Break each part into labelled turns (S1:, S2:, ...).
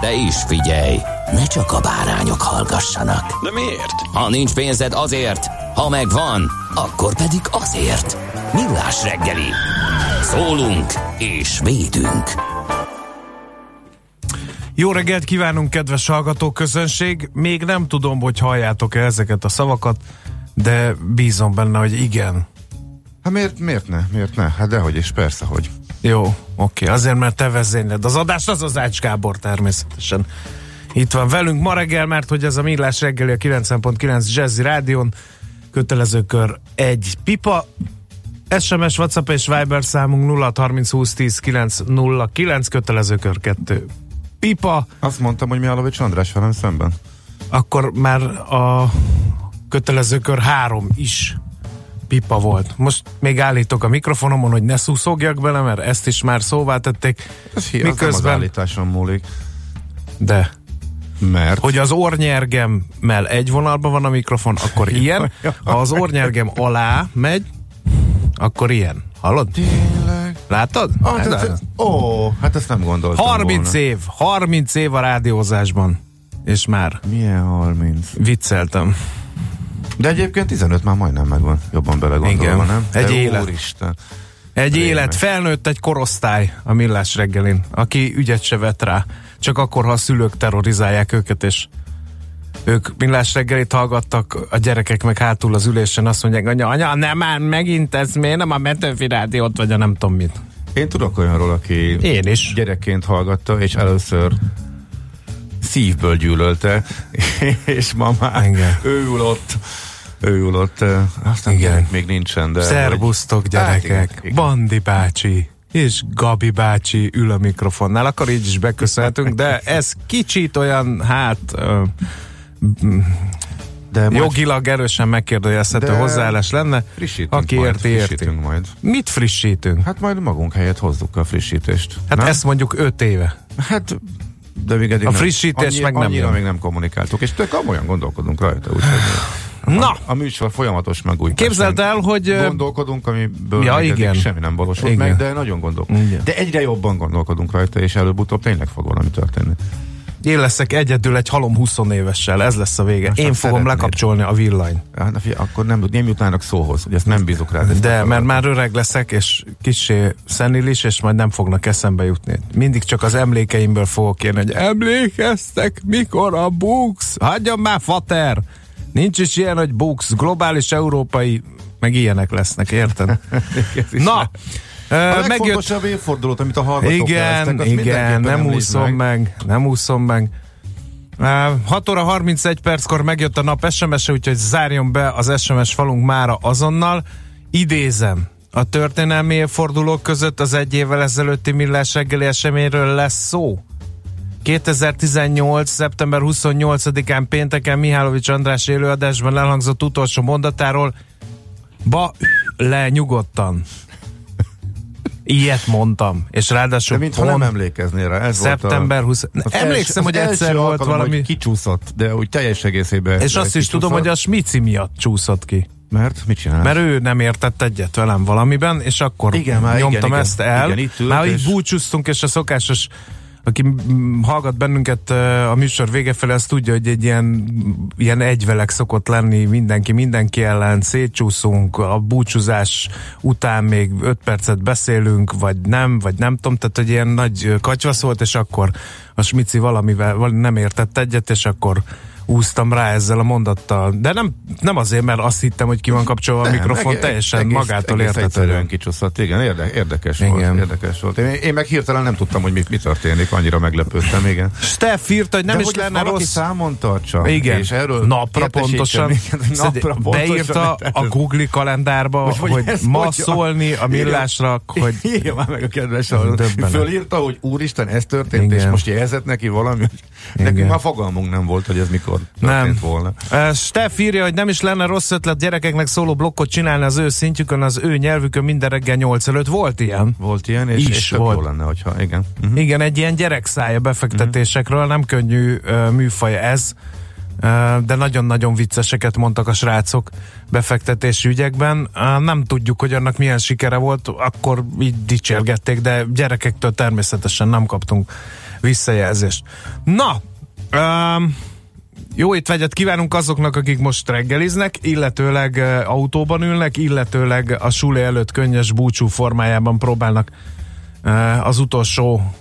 S1: De is figyelj, ne csak a bárányok hallgassanak.
S2: De miért?
S1: Ha nincs pénzed azért, ha megvan, akkor pedig azért. Millás reggeli. Szólunk és védünk.
S3: Jó reggelt kívánunk, kedves hallgató közönség! Még nem tudom, hogy halljátok-e ezeket a szavakat, de bízom benne, hogy igen.
S4: Hát miért, miért ne? Miért ne? Hát dehogy is, persze, hogy.
S3: Jó, oké, azért, mert te vezényled. Az adás az az Ács Gábor természetesen. Itt van velünk ma reggel, mert hogy ez a Millás reggeli a 90.9 Jazzy Rádion, kötelező kör egy pipa, SMS, WhatsApp és Viber számunk 0 30 20 10 909, kötelező kör 2 pipa,
S4: Azt mondtam, hogy Mihálovics András velem szemben.
S3: akkor már a kötelező kör 3 is pipa volt. Most még állítok a mikrofonomon, hogy ne szúszogjak bele, mert ezt is már szóvá tették.
S4: Ez hi- az nem az
S3: Miközben,
S4: állításon múlik.
S3: de
S4: Mert...
S3: hogy az ornyergemmel egy vonalban van a mikrofon, akkor ilyen. Ha az ornyergem alá megy, akkor ilyen. Hallod?
S4: Tényleg?
S3: Látod?
S4: Ah,
S3: Hát,
S4: tehát, ó, hát ezt nem gondoltam
S3: 30
S4: volna.
S3: év, 30 év a rádiózásban. És már
S4: Milyen 30?
S3: vicceltem.
S4: De egyébként 15 már majdnem megvan, jobban belegondolva,
S3: Igen.
S4: nem?
S3: Egy
S4: De
S3: élet.
S4: Úristen.
S3: Egy
S4: Rémes.
S3: élet, felnőtt egy korosztály a millás reggelin, aki ügyet se vet rá. Csak akkor, ha a szülők terrorizálják őket, és ők millás reggelit hallgattak, a gyerekek meg hátul az ülésen azt mondják, anya, anya, nem már megint ez, miért nem a Metőfi rádiót, vagy a nem tudom mit.
S4: Én tudok olyanról, aki
S3: Én is.
S4: gyerekként hallgatta, és először szívből gyűlölte, és ma már
S3: Igen.
S4: ő ül ott, ő ül ott, aztán
S3: Igen.
S4: még nincsen, de...
S3: Szerbusztok
S4: hogy-
S3: gyerekek,
S4: Hát, igen, igen.
S3: Bandi bácsi és Gabi bácsi ül a mikrofonnál, akkor így is beköszönhetünk, de ez kicsit olyan, hát ö,
S4: De majd
S3: jogilag erősen megkérdőjelezhető hozzáállás lenne.
S4: frissítünk
S3: Aki
S4: majd,
S3: érti, érti.
S4: frissítünk majd.
S3: Mit frissítünk?
S4: Hát majd magunk helyett hozzuk a frissítést.
S3: Hát
S4: nem?
S3: ezt mondjuk öt éve.
S4: Hát, de még eddig
S3: A frissítés meg nem
S4: annyira
S3: jön.
S4: még nem kommunikáltuk, és tök komolyan gondolkodunk rajta. Úgyhogy
S3: Na,
S4: a, a műsor folyamatos megújítás.
S3: képzeld el, hogy
S4: Gondolkodunk, amiből
S3: Ja, igen.
S4: semmi nem valósult
S3: Igen.
S4: meg, de nagyon gondolkodunk.
S3: Igen.
S4: De egyre jobban gondolkodunk rajta, és előbb-utóbb tényleg fog valami történni.
S3: én leszek egyedül egy halom 20 évessel, ez lesz a vége.
S4: Most
S3: Én fogom
S4: szeretnéd.
S3: lekapcsolni a villany.
S4: Hát, na figyelj, akkor nem, nem jutnának szóhoz, hogy ezt nem bízok rá.
S3: De mert már öreg leszek, és kissé szenilis, és majd nem fognak eszembe jutni. Mindig csak az emlékeimből fogok érni, hogy emlékeztek, mikor a Bux? Hagyjon már, fater! Nincs is ilyen, hogy Bux, globális, európai, meg ilyenek lesznek, érted? Na,
S4: A
S3: megjött
S4: legfontosabb évfordulót, amit a hallgatók
S3: igen, igen, nem úszom meg. nem úszom meg. Uh, 6 óra 31 perckor megjött a nap SMS-e, úgyhogy zárjon be az SMS falunk mára azonnal. Idézem, a történelmi évfordulók között az egy évvel ezelőtti millás reggeli eseményről lesz szó. 2018. szeptember 28-án pénteken Mihálovics András élőadásban elhangzott utolsó mondatáról Ba le nyugodtan. Ilyet mondtam. És ráadásul
S4: De mintha nem emlékeznél rá. Ez
S3: szeptember 20...
S4: volt a, az
S3: Emlékszem, hogy egyszer
S4: első
S3: volt
S4: alkalom,
S3: valami...
S4: Hogy kicsúszott, de úgy teljes egészében.
S3: És azt is tudom, hogy a Smici miatt csúszott ki.
S4: Mert mit csinál?
S3: Mert ő nem értett egyet velem valamiben, és akkor
S4: Igen, már igen,
S3: nyomtam
S4: igen.
S3: ezt el.
S4: Igen, itt ült,
S3: már így
S4: és-
S3: búcsúztunk, és a szokásos aki hallgat bennünket a műsor vége felé, az tudja, hogy egy ilyen, ilyen egyvelek szokott lenni mindenki, mindenki ellen, szétcsúszunk, a búcsúzás után még öt percet beszélünk, vagy nem, vagy nem tudom, tehát hogy ilyen nagy katyvasz volt, és akkor a Smici valamivel val- nem értett egyet, és akkor úsztam rá ezzel a mondattal. De nem, nem azért, mert azt hittem, hogy ki van kapcsolva a mikrofon,
S4: egész-
S3: teljesen
S4: egész-
S3: magától értetődően.
S4: kicsúszott, igen, érde, érdekes
S3: Igen.
S4: volt, érdekes volt. Én, én meg hirtelen nem tudtam, hogy mi, mi történik, annyira meglepődtem, igen.
S3: Steff írta, hogy nem
S4: De
S3: is
S4: hogy
S3: lenne rossz.
S4: számon tartsa.
S3: Igen,
S4: és erről
S3: napra pontosan.
S4: minket,
S3: Szóval
S4: napra pontosan.
S3: beírta a Google kalendárba,
S4: Most,
S3: hogy,
S4: hogy
S3: ma
S4: hogy-
S3: szólni a millásra, hogy
S4: Írja már meg a kedves. Fölírta, hogy úristen, ez történt,
S3: Igen.
S4: és most jelzett neki valami, nekünk már fogalmunk nem volt, hogy ez mikor
S3: Nem.
S4: volna.
S3: Uh, Steff írja, hogy nem is lenne rossz ötlet gyerekeknek szóló blokkot csinálni az ő szintjükön, az ő nyelvükön minden reggel 8 előtt. Volt ilyen?
S4: Volt ilyen, és,
S3: Is
S4: és
S3: volt.
S4: jó lenne, hogyha, igen. Uh-huh.
S3: Igen, egy ilyen gyerekszája befektetésekről, nem könnyű uh, műfaj ez, de nagyon-nagyon vicceseket mondtak a srácok befektetési ügyekben. Nem tudjuk, hogy annak milyen sikere volt, akkor így dicsérgették, de gyerekektől természetesen nem kaptunk visszajelzést. Na, um, jó étvágyat kívánunk azoknak, akik most reggeliznek, illetőleg uh, autóban ülnek, illetőleg a suli előtt könnyes búcsú formájában próbálnak uh, az utolsó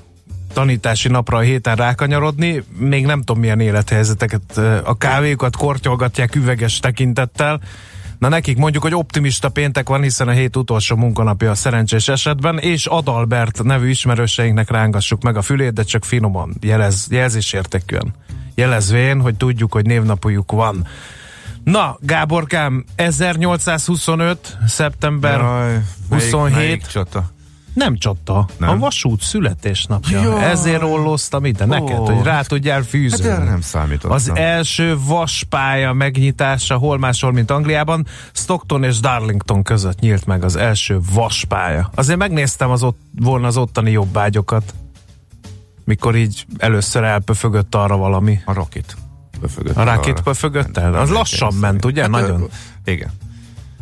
S3: tanítási napra a héten rákanyarodni. Még nem tudom milyen élethelyzeteket, uh, a kávéjukat kortyolgatják üveges tekintettel. Na nekik mondjuk, hogy optimista péntek van, hiszen a hét utolsó munkanapja a szerencsés esetben, és Adalbert nevű ismerőseinknek rángassuk meg a fülét, de csak finoman, jelez, jelzésértékűen. Jelezvén, hogy tudjuk, hogy névnapjuk van. Na, Gáborkám, 1825. szeptember
S4: Jaj, melyik-
S3: 27.
S4: Melyik csata?
S3: nem csata,
S4: Nem?
S3: a vasút születésnapja.
S4: Jaj.
S3: Ezért olloztam ide neked,
S4: Ó.
S3: hogy rá tudjál
S4: Hát
S3: fűzni.
S4: erre nem számítottam.
S3: Az első vaspálya megnyitása hol máshol, mint Angliában, Stockton és Darlington között nyílt meg az első vaspálya. Azért megnéztem az ott, volna az ottani jobbágyokat, mikor így először elpöfögött arra valami.
S4: A Rocket. Pöfögött
S3: A
S4: arra.
S3: pöfögött el? Az lassan ment, ugye?
S4: Hát,
S3: Nagyon.
S4: Igen.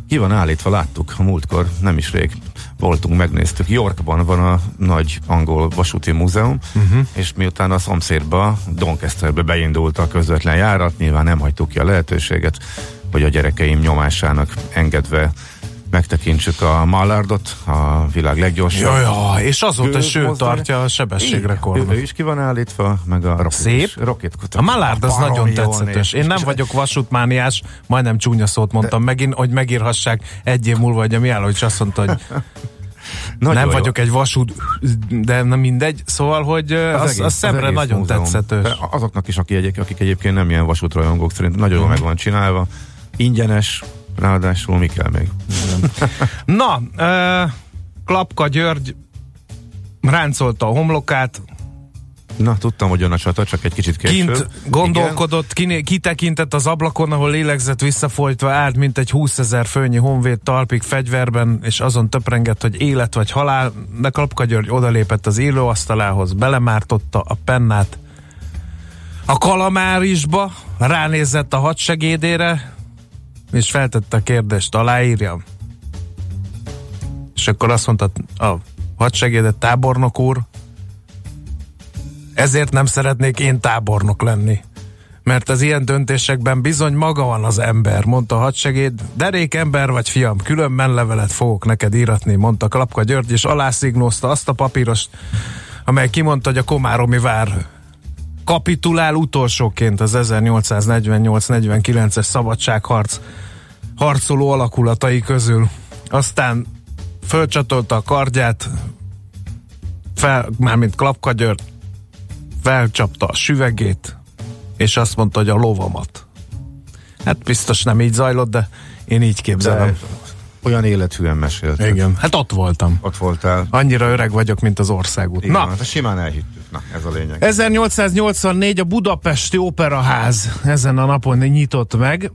S4: Ki van állítva, láttuk a múltkor, nem is rég voltunk, megnéztük. Yorkban van a nagy angol vasúti múzeum, uh-huh. és miután a szomszédba, Doncasterbe beindult a közvetlen járat, nyilván nem hagytuk ki a lehetőséget, hogy a gyerekeim nyomásának engedve megtekintsük a Mallardot, a világ leggyorsabb.
S3: Jaj, és azóta is ő tartja a sebességrekordot.
S4: Ő, is ki van állítva, meg a Rocket.
S3: Szép.
S4: Rocket
S3: A Mallard az nagyon
S4: ki.
S3: Én nem vagyok vasútmániás, majdnem csúnya szót mondtam megint, hogy megírhassák egy év múlva, hogy a Mihálovics azt mondta, hogy
S4: Nagyon
S3: nem
S4: jó.
S3: vagyok egy vasút, de nem mindegy. Szóval, hogy az, az,
S4: egész-
S3: az szemre
S4: egész
S3: nagyon
S4: múzeum.
S3: tetszetős.
S4: De Azoknak is, aki egyébként, akik egyébként nem ilyen vasútrajongók szerint nagyon
S3: Mhm.
S4: jól meg van csinálva. Ingyenes, ráadásul mi kell még?
S3: Na, uh, Klapka György ráncolta a homlokát,
S4: Na, tudtam, hogy jön a csata, csak egy kicsit később.
S3: kint gondolkodott, kiné, kitekintett az ablakon, ahol lélegzett visszafolytva állt, mint egy 20 ezer főnyi honvéd talpig fegyverben, és azon töprengett, hogy élet vagy halál, de Klapka György odalépett az íróasztalához, belemártotta a pennát a kalamárisba, ránézett a hadsegédére, és feltette a kérdést, aláírjam. És akkor azt mondta a hadsegédet tábornok úr, ezért nem szeretnék én tábornok lenni. Mert az ilyen döntésekben bizony maga van az ember, mondta a hadsegéd. Derék ember vagy fiam, különben levelet fogok neked íratni, mondta Klapka György, és alászignózta azt a papírost, amely kimondta, hogy a Komáromi vár kapitulál utolsóként az 1848-49-es szabadságharc harcoló alakulatai közül. Aztán fölcsatolta a kardját, fel, mármint Klapka György, felcsapta a süvegét, és azt mondta, hogy a lovamat. Hát biztos nem így zajlott, de én így képzelem.
S4: De olyan élethűen mesélt.
S3: Igen, hát ott voltam.
S4: Ott voltál.
S3: Annyira öreg vagyok, mint az országút.
S4: Igen,
S3: Na,
S4: hát simán elhittük. Na, ez a lényeg.
S3: 1884 a Budapesti Operaház ezen a napon nyitott meg,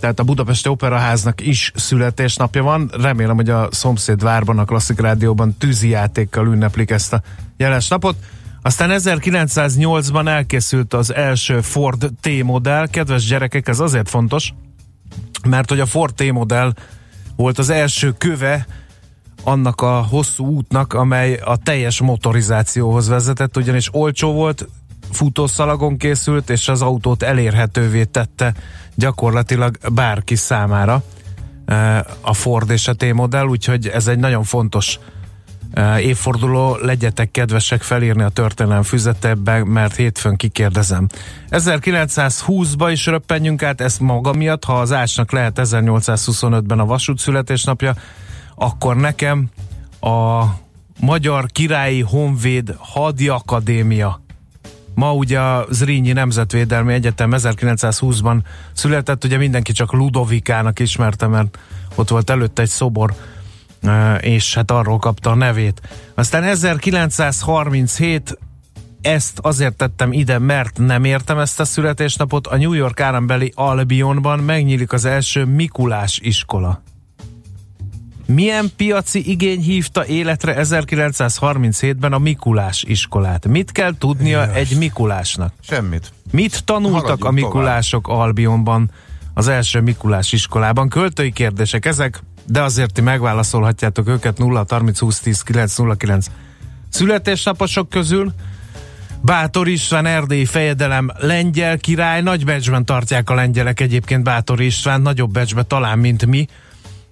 S3: tehát a Budapesti Operaháznak is születésnapja van. Remélem, hogy a szomszéd várban, a Klasszik Rádióban tűzijátékkal ünneplik ezt a jeles napot. Aztán 1908-ban elkészült az első Ford T-modell. Kedves gyerekek, ez azért fontos, mert hogy a Ford T-modell volt az első köve annak a hosszú útnak, amely a teljes motorizációhoz vezetett, ugyanis olcsó volt, futószalagon készült, és az autót elérhetővé tette gyakorlatilag bárki számára a Ford és a T-modell, úgyhogy ez egy nagyon fontos évforduló, legyetek kedvesek felírni a történelem füzetebe, mert hétfőn kikérdezem. 1920-ba is röppenjünk át, ezt maga miatt, ha az ásnak lehet 1825-ben a vasút születésnapja, akkor nekem a Magyar Királyi Honvéd Hadi Akadémia Ma ugye a Zrínyi Nemzetvédelmi Egyetem 1920-ban született, ugye mindenki csak Ludovikának ismerte, mert ott volt előtte egy szobor, és hát arról kapta a nevét. Aztán 1937 ezt azért tettem ide, mert nem értem ezt a születésnapot. A New York állambeli Albionban megnyílik az első Mikulás iskola. Milyen piaci igény hívta életre 1937-ben a Mikulás iskolát? Mit kell tudnia Jaj. egy Mikulásnak?
S4: Semmit.
S3: Mit tanultak Haladjunk a Mikulások tovább. Albionban az első Mikulás iskolában? Költői kérdések ezek, de azért ti megválaszolhatjátok őket 0 30 20 10 9 09 születésnaposok közül. Bátor István, erdélyi fejedelem, lengyel király, nagy becsben tartják a lengyelek egyébként Bátor István, nagyobb becsbe talán, mint mi.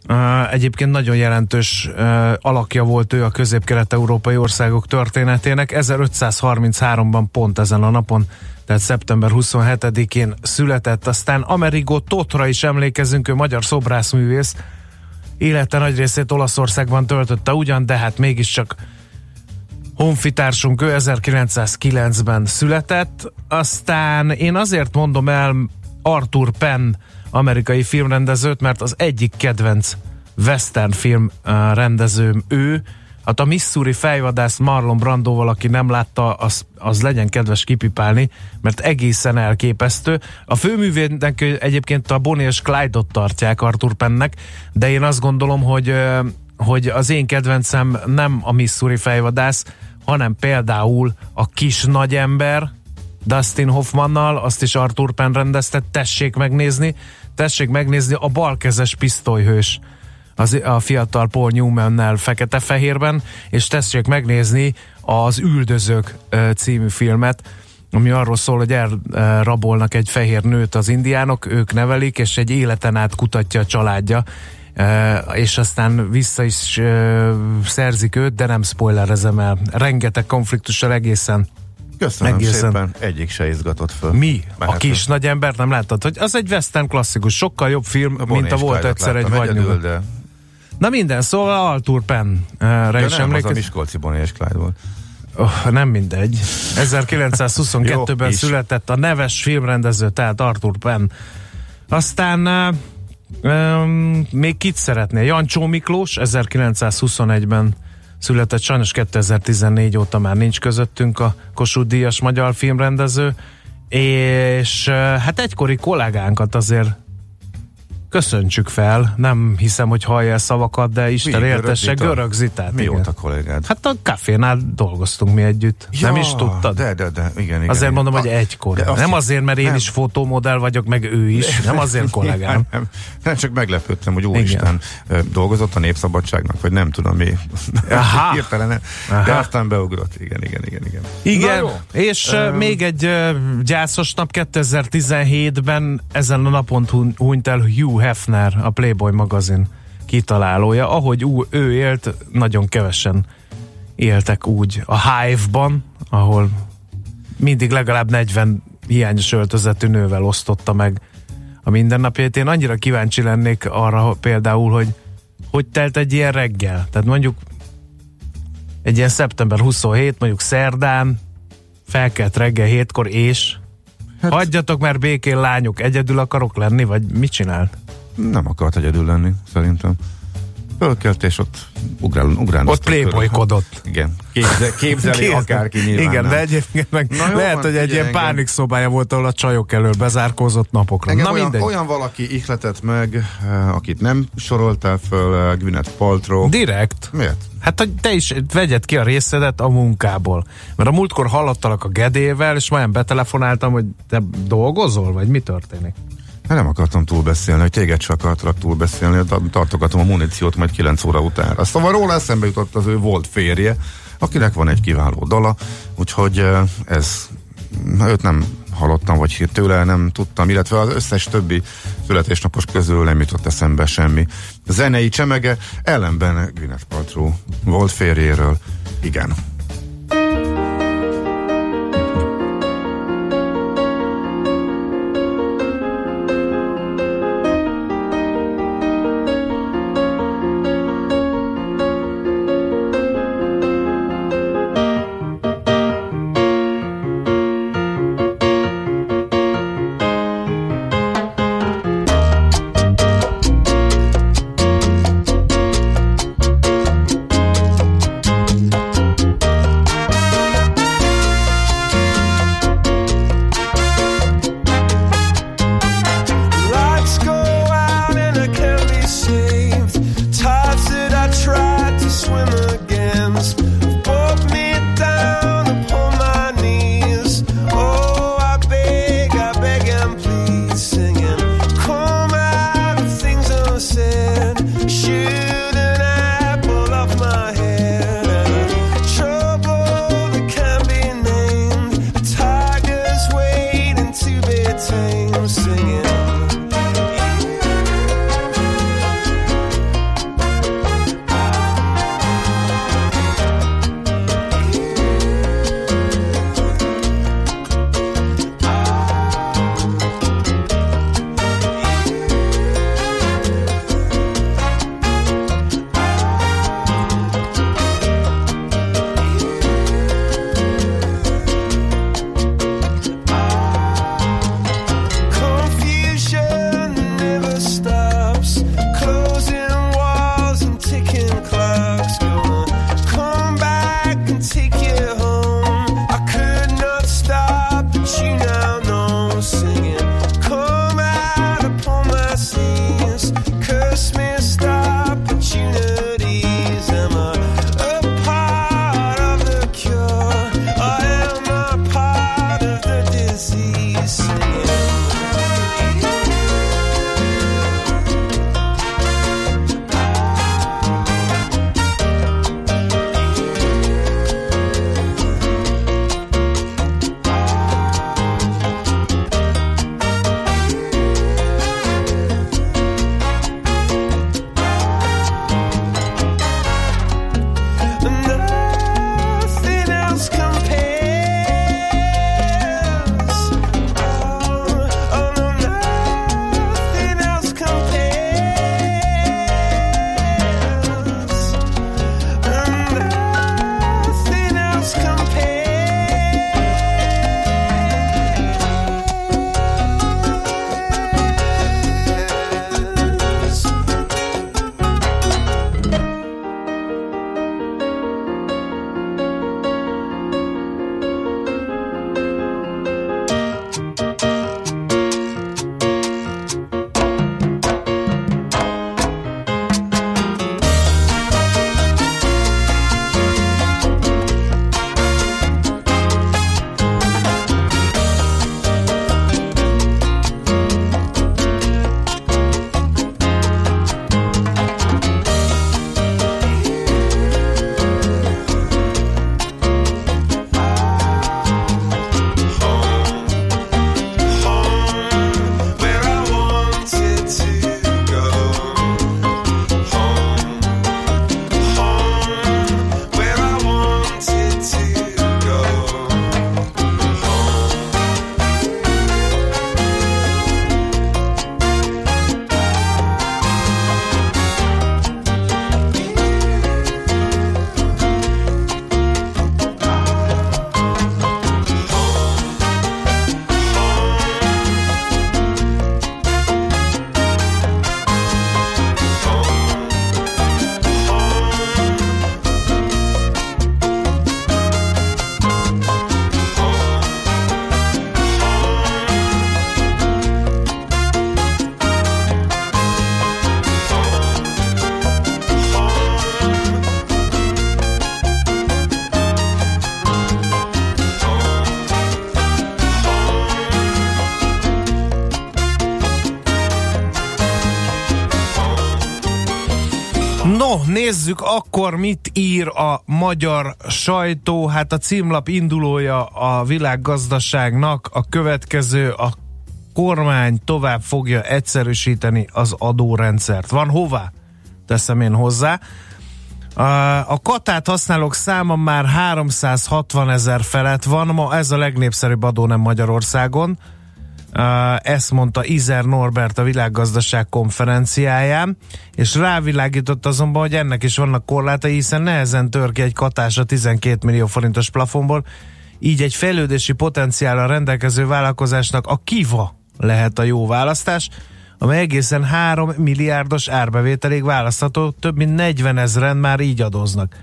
S3: Uh, egyébként nagyon jelentős uh, alakja volt ő a közép-kelet-európai országok történetének. 1533-ban pont ezen a napon, tehát szeptember 27-én született. Aztán Amerigo Totra is emlékezünk, ő magyar szobrászművész. Élete nagy részét Olaszországban töltötte ugyan, de hát mégiscsak honfitársunk, ő 1909-ben született. Aztán én azért mondom el Arthur Penn amerikai filmrendezőt, mert az egyik kedvenc western film uh, rendezőm ő, Hát a Missouri fejvadász Marlon Brando valaki nem látta, az, az legyen kedves kipipálni, mert egészen elképesztő. A főművének egyébként a Bonnie és Clyde-ot tartják Arthur Pennek, de én azt gondolom, hogy, hogy az én kedvencem nem a Missouri fejvadász, hanem például a kis nagyember, Dustin Hoffmannal, azt is Arthur Penn rendezte, tessék megnézni, tessék megnézni a balkezes pisztolyhős az, a fiatal Paul Newman-nel fekete-fehérben, és tessék megnézni az Üldözők című filmet, ami arról szól, hogy elrabolnak egy fehér nőt az indiánok, ők nevelik, és egy életen át kutatja a családja, és aztán vissza is szerzik őt, de nem spoilerezem el. Rengeteg konfliktussal egészen
S4: Köszönöm egészen. szépen, egyik se izgatott föl.
S3: Mi? Mehetünk. A kis nagy ember nem láttad? Hogy az egy western klasszikus, sokkal jobb film, a mint a volt egyszer egy vagy de... Na minden, szóval Arthur Penn-re is
S4: nem, az a Miskolci Bonnie és Clyde volt.
S3: Oh, nem mindegy. 1922-ben született a neves filmrendező, tehát Arthur Penn. Aztán um, még kit szeretné? Jancsó Miklós 1921-ben született, sajnos 2014 óta már nincs közöttünk a Kossuth Díjas magyar filmrendező, és hát egykori kollégánkat azért köszöntsük fel. Nem hiszem, hogy hallja szavakat, de Isten mi, értesse, görög zitát.
S4: Mi volt a kollégád?
S3: Hát a kafénál dolgoztunk mi együtt. Ja, nem is tudtad?
S4: De, de, de, igen, igen.
S3: Azért igen. mondom, hogy egykor. De nem azért, mert én nem. is fotómodell vagyok, meg ő is. Nem azért kollégám. Nem,
S4: nem, nem csak meglepődtem, hogy úristen, dolgozott a Népszabadságnak, vagy nem tudom mi. Hirtelen. De aztán beugrott. Igen, igen, igen. Igen,
S3: igen. és um, még egy uh, gyászos nap 2017-ben ezen a napon hunyt el Hugh Hefner, a Playboy magazin kitalálója. Ahogy ú, ő élt, nagyon kevesen éltek úgy a Hive-ban, ahol mindig legalább 40 hiányos öltözetű nővel osztotta meg a mindennapjait. Én annyira kíváncsi lennék arra például, hogy hogy telt egy ilyen reggel. Tehát mondjuk egy ilyen szeptember 27, mondjuk szerdán, felkelt reggel hétkor, és hát, hagyjatok már békén lányok, egyedül akarok lenni, vagy mit csinált?
S4: Nem akart egyedül lenni, szerintem. Fölkelt, és ott ugrál, ugrál.
S3: Ott playboykodott.
S4: Igen. Képze, képzeli Képzel. akárki nyilván
S3: Igen, nem. de egyébként meg Na jó, lehet, van, hogy egy ilyen engem. pánik szobája volt, ahol a csajok elől bezárkózott napokra.
S4: Engem Na olyan, mindegy. olyan valaki ihletett meg, uh, akit nem soroltál föl, uh, Gwyneth Paltrow.
S3: Direkt?
S4: Miért?
S3: Hát, hogy te is vegyed ki a részedet a munkából. Mert a múltkor hallottalak a gedével, és majd betelefonáltam, hogy te dolgozol, vagy mi történik?
S4: Hát nem akartam túlbeszélni, hogy téged se akartalak túlbeszélni, tartogatom a muníciót majd 9 óra után. Szóval róla eszembe jutott az ő volt férje, akinek van egy kiváló dala, úgyhogy ez őt nem hallottam, vagy tőle nem tudtam, illetve az összes többi születésnapos közül nem jutott eszembe semmi. Zenei csemege, ellenben Gwyneth Paltrow volt férjéről, igen.
S3: Nézzük akkor, mit ír a magyar sajtó. Hát a címlap indulója a világgazdaságnak a következő, a kormány tovább fogja egyszerűsíteni az adórendszert. Van hová? Teszem én hozzá. A katát használók száma már 360 ezer felett van, ma ez a legnépszerűbb adó nem Magyarországon. Ezt mondta Izer Norbert a világgazdaság konferenciáján, és rávilágított azonban, hogy ennek is vannak korlátai, hiszen nehezen tör ki egy katás a 12 millió forintos plafonból, így egy fejlődési potenciállal rendelkező vállalkozásnak a kiva lehet a jó választás, amely egészen 3 milliárdos árbevételig választható, több mint 40 ezeren már így adoznak.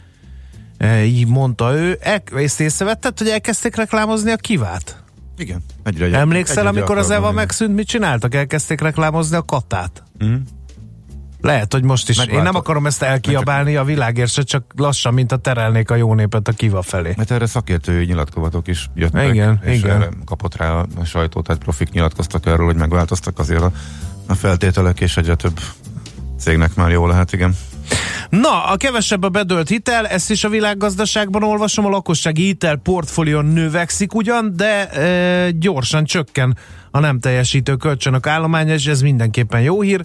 S3: E, így mondta ő. E, ezt észrevetted, hogy elkezdték reklámozni a kivát?
S4: Igen. Egyre,
S3: Emlékszel, egyre amikor az Eva megszűnt, mit csináltak? Elkezdték reklámozni a katát. Mm. Lehet, hogy most is. Megváltó. Én nem akarom ezt elkiabálni a világért se, csak lassan, mint a terelnék a jó népet a kiva felé.
S4: Mert erre szakértői nyilatkozatok is jöttek,
S3: igen,
S4: és
S3: igen.
S4: Erre kapott rá a sajtó, tehát profik nyilatkoztak erről, hogy megváltoztak azért a, a feltételek, és egyre több cégnek már jó lehet, igen.
S3: Na, a kevesebb a bedölt hitel, ezt is a világgazdaságban olvasom, a lakossági hitel portfólió növekszik ugyan, de e, gyorsan csökken a nem teljesítő kölcsönök állománya, és ez mindenképpen jó hír.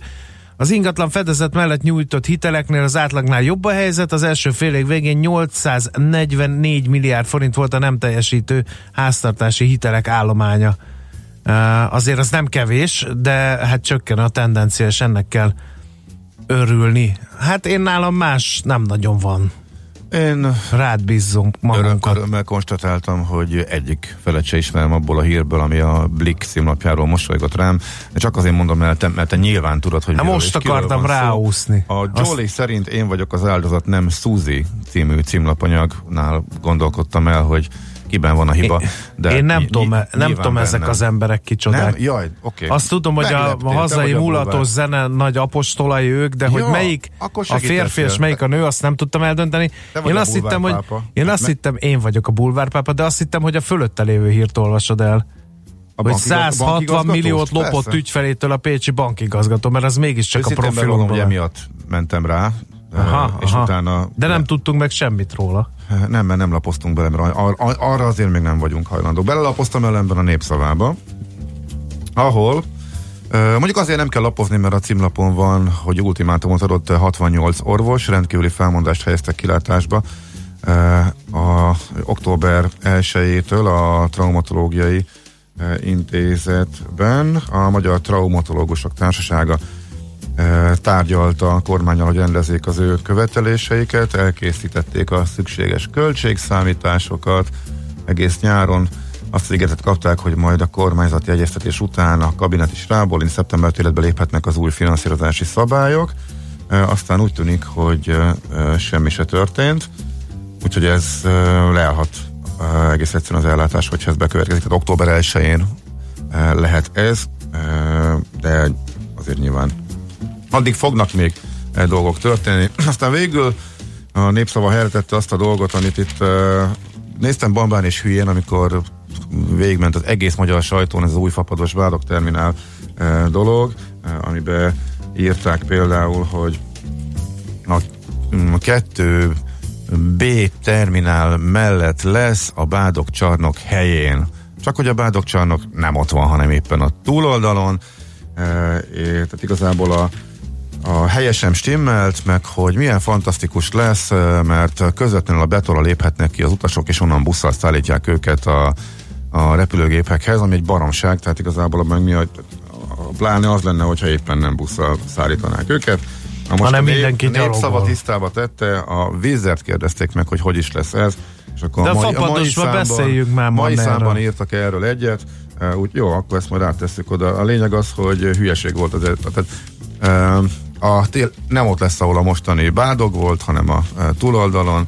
S3: Az ingatlan fedezet mellett nyújtott hiteleknél az átlagnál jobb a helyzet, az első fél év végén 844 milliárd forint volt a nem teljesítő háztartási hitelek állománya. Azért az nem kevés, de hát csökken a tendencia, és ennek kell örülni. Hát én nálam más nem nagyon van.
S4: Én
S3: rád bízzunk
S4: magunkat. Örömmel konstatáltam, hogy egyik felet se ismerem abból a hírből, ami a Blick címlapjáról mosolygott rám. Csak azért mondom, mert te, mert te nyilván tudod, hogy
S3: hát most akartam ráúszni.
S4: A Jolly Azt... szerint én vagyok az áldozat, nem Suzy című címlapanyagnál gondolkodtam el, hogy kiben van a hiba.
S3: De én nem ny- tudom, ny- nem tudom ezek az emberek kicsodák. Nem?
S4: Jaj, oké.
S3: Azt tudom, hogy a, a hazai mulatos zene nagy apostolai ők, de Jó, hogy melyik a férfi és melyik a nő, azt nem tudtam eldönteni. Én azt hittem, hogy én azt hittem, én vagyok a bulvárpápa, de azt hittem, hogy a fölötte lévő hírt olvasod el. A hogy 160 milliót lopott persze. ügyfelétől a pécsi bankigazgató, mert az mégiscsak a profilomban.
S4: hogy emiatt mentem rá, aha, és aha. utána...
S3: De nem tudtunk meg semmit róla.
S4: Nem, mert nem lapoztunk bele, mert ar- ar- arra azért még nem vagyunk hajlandók. Belelapoztam ellenben a népszavába, ahol Mondjuk azért nem kell lapozni, mert a címlapon van, hogy ultimátumot adott 68 orvos, rendkívüli felmondást helyeztek kilátásba. A október 1-től a traumatológiai intézetben a Magyar Traumatológusok Társasága tárgyalta a kormányal, hogy rendezzék az ő követeléseiket, elkészítették a szükséges költségszámításokat, egész nyáron azt az ígéretet kapták, hogy majd a kormányzati egyeztetés után a kabinet is rábólint, szeptember életbe léphetnek az új finanszírozási szabályok. Aztán úgy tűnik, hogy semmi se történt, úgyhogy ez leállhat egész egyszerűen az ellátás, hogyha ez bekövetkezik. Tehát október 1-én lehet ez, de azért nyilván addig fognak még e dolgok történni. Aztán végül a népszava helyretette azt a dolgot, amit itt uh, néztem bambán és hülyén, amikor végment az egész magyar sajtón ez az új fapados terminál uh, dolog, amiben írták például, hogy a, a kettő B terminál mellett lesz a Bádok csarnok helyén. Csak hogy a Bádok csarnok nem ott van, hanem éppen a túloldalon. E, tehát igazából a a helyesem stimmelt, meg hogy milyen fantasztikus lesz, mert közvetlenül a betonra léphetnek ki az utasok, és onnan busszal szállítják őket a, a repülőgépekhez, ami egy baromság, tehát igazából abban mi a, a pláne az lenne, hogyha éppen nem busszal szállítanák őket.
S3: Na most Hanem a nép, mindenki
S4: népszava tisztába tette, a vízert kérdezték meg, hogy hogy is lesz ez, és akkor
S3: De a mai, a mai számban, beszéljünk már
S4: mai számban írtak erről egyet, úgy jó, akkor ezt majd áttesszük oda. A lényeg az, hogy hülyeség volt az, tehát a tél nem ott lesz, ahol a mostani bádog volt, hanem a e, túloldalon.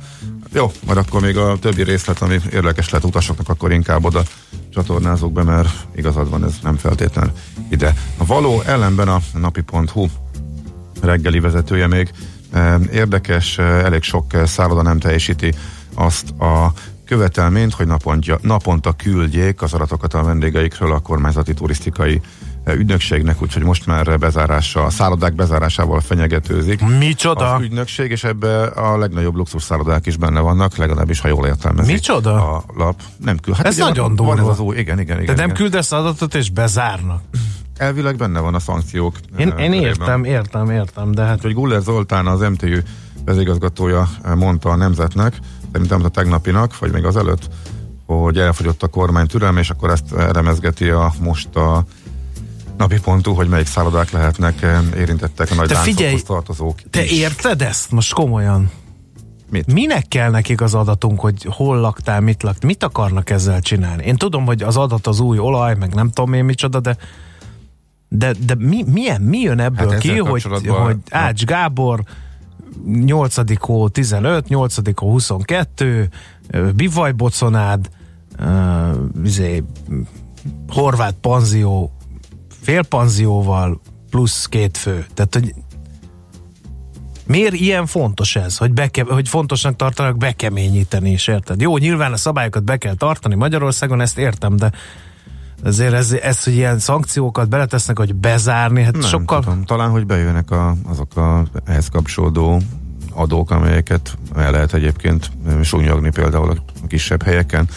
S4: Jó, majd akkor még a többi részlet, ami érdekes lehet utasoknak, akkor inkább oda csatornázok be, mert igazad van, ez nem feltétlenül ide. A való ellenben a napi.hu reggeli vezetője még e, érdekes, e, elég sok szálloda nem teljesíti azt a követelményt, hogy naponta, naponta küldjék az adatokat a vendégeikről a kormányzati turisztikai ügynökségnek, úgyhogy most már bezárása, a szállodák bezárásával fenyegetőzik.
S3: Micsoda?
S4: Az ügynökség, és ebbe a legnagyobb luxus szállodák is benne vannak, legalábbis ha jól értelmezik.
S3: Micsoda?
S4: A lap. Nem küld. Hát
S3: Ez nagyon
S4: van, van
S3: durva.
S4: ez az új, igen, igen, igen.
S3: De nem
S4: igen.
S3: küldesz adatot és bezárnak.
S4: Elvileg benne van a szankciók.
S3: Én,
S4: eh,
S3: én
S4: körében.
S3: értem, értem, értem, de hát
S4: Hogy Guller Zoltán, az MTÜ vezigazgatója mondta a Nemzetnek, szerintem a tegnapinak, vagy még az előtt, hogy elfogyott a kormány türelme, és akkor ezt elemezgeti a most a napi pontú, hogy melyik szállodák lehetnek eh, érintettek a nagy
S3: Te figyelj,
S4: tartozók.
S3: te
S4: is.
S3: érted ezt most komolyan?
S4: Mit?
S3: Minek kell nekik az adatunk, hogy hol laktál, mit laktál, mit akarnak ezzel csinálni? Én tudom, hogy az adat az új olaj, meg nem tudom én micsoda, de de, de mi, milyen, mi jön ebből
S4: Hát
S3: ki, hogy, hogy Ács Gábor 8. hó 15, 8. hó 22, ö, Bivaj Boconád, uh, izé, horvát panzió, félpanzióval plusz két fő. Tehát, hogy Miért ilyen fontos ez, hogy, beke, hogy fontosnak tartanak bekeményíteni is, érted? Jó, nyilván a szabályokat be kell tartani Magyarországon, ezt értem, de azért ez, ez hogy ilyen szankciókat beletesznek, hogy bezárni, hát
S4: Nem
S3: sokkal...
S4: tudom. Talán, hogy bejönnek a, azok a ehhez kapcsolódó adók, amelyeket el lehet egyébként súnyogni például a kisebb helyeken.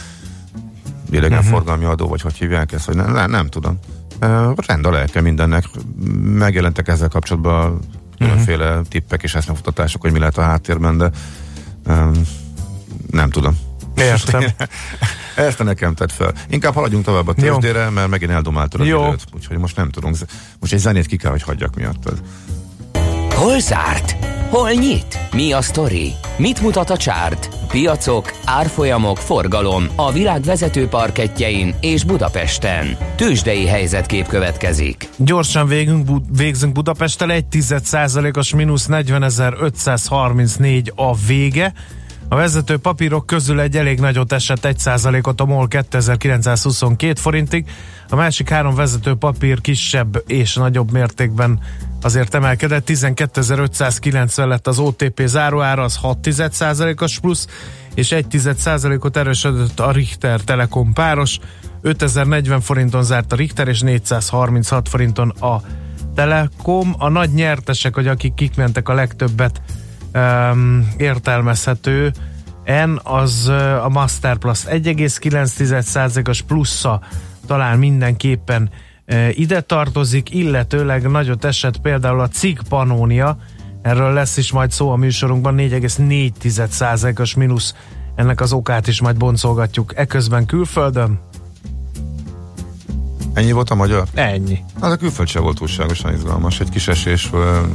S4: Idegenforgalmi adó, vagy hogy hívják ezt, hogy nem, nem, nem tudom. Uh, rend a lelke mindennek. Megjelentek ezzel kapcsolatban különféle uh-huh. tippek és eszmefutatások, hogy mi lehet a háttérben, de um, nem tudom.
S3: Értem.
S4: Ezt nekem tett fel. Inkább haladjunk tovább a tőzsdére, mert megint eldomáltad az
S3: Jó.
S4: időt, úgyhogy most nem tudunk. Most egy zenét ki kell, hogy hagyjak miattad.
S1: Hol zárt? Hol nyit? Mi a sztori? Mit mutat a csárt? Piacok, árfolyamok, forgalom a világ vezető parketjein és Budapesten. Tősdei helyzetkép következik.
S3: Gyorsan végünk, Bu- végzünk Budapesttel, egy 10 százalékos mínusz 40.534 a vége. A vezető papírok közül egy elég nagyot esett 1 százalékot a MOL 2922 forintig, a másik három vezető papír kisebb és nagyobb mértékben azért emelkedett, 12.590 lett az OTP záróára, az 6 százalékos plusz, és 1 százalékot erősödött a Richter Telekom páros, 5040 forinton zárt a Richter, és 436 forinton a Telekom. A nagy nyertesek, hogy akik kik mentek a legtöbbet um, értelmezhető, N az uh, a Masterplus 1,9%-os plusza talán mindenképpen ide tartozik, illetőleg nagyot esett például a CIG Panónia, erről lesz is majd szó a műsorunkban, 4,4%-os mínusz, ennek az okát is majd boncolgatjuk eközben külföldön.
S4: Ennyi volt a magyar?
S3: Ennyi.
S4: Hát a külföld se volt túlságosan izgalmas. Egy kis esés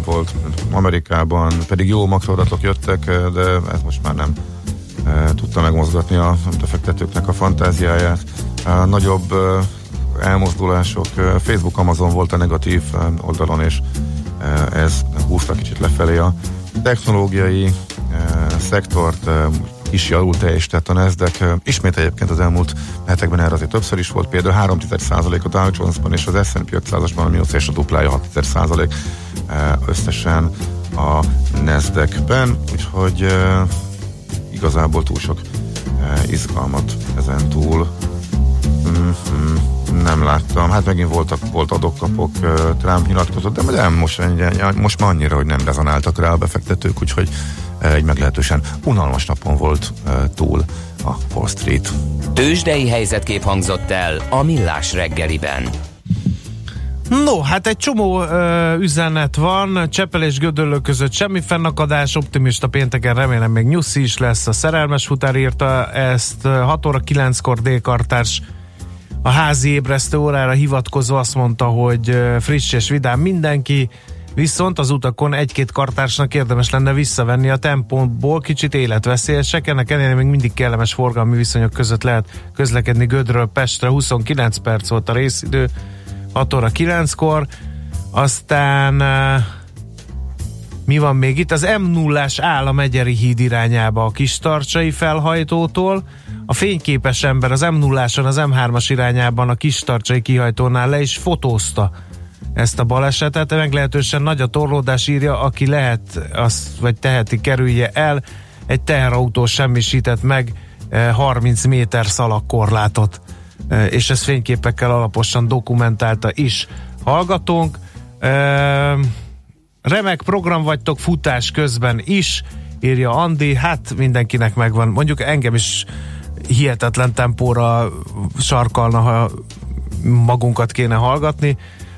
S4: volt Amerikában, pedig jó makroadatok jöttek, de ez most már nem tudta megmozgatni a befektetőknek a fantáziáját. A nagyobb elmozdulások, Facebook, Amazon volt a negatív oldalon, és ez húzta kicsit lefelé a technológiai szektort, ö, kis javult teljesített a Nasdaq. Ismét egyébként az elmúlt hetekben erre azért többször is volt, például 3%-ot Dow Jones-ban és az S&P 500-asban a mínusz és a duplája 6% összesen a Nasdaq-ben, úgyhogy igazából túl sok izgalmat ezen túl Mhm, nem láttam. Hát megint voltak, volt adok-kapok, Trump nyilatkozott, de nem most, most már annyira, hogy nem rezonáltak rá a befektetők, úgyhogy egy meglehetősen unalmas napon volt túl a Wall Street.
S1: Tősdei helyzetkép hangzott el a Millás reggeliben.
S3: No, hát egy csomó ö, üzenet van, Cseppel és Gödöllő között semmi fennakadás, optimista pénteken remélem még nyuszi is lesz, a szerelmes futár írta ezt, 6 óra 9-kor délkartárs a házi ébresztő órára hivatkozva azt mondta, hogy friss és vidám mindenki, viszont az utakon egy-két kartársnak érdemes lenne visszavenni a tempóból, kicsit életveszélyesek, ennek ellenére még mindig kellemes forgalmi viszonyok között lehet közlekedni Gödről Pestre, 29 perc volt a részidő, 6 óra 9-kor, aztán mi van még itt? Az M0-ás áll a Megyeri híd irányába a Kistarcsai felhajtótól, a fényképes ember az M0-áson az M3-as irányában a Kistarcsai kihajtónál le is fotózta ezt a balesetet, meglehetősen nagy a torlódás írja, aki lehet, azt, vagy teheti, kerülje el, egy teherautó semmisített meg eh, 30 méter szalagkorlátot, Eh, és ezt fényképekkel alaposan dokumentálta is hallgatónk. E, remek program vagytok futás közben is, írja Andi, hát mindenkinek megvan. Mondjuk engem is hihetetlen tempóra sarkalna, ha magunkat kéne hallgatni.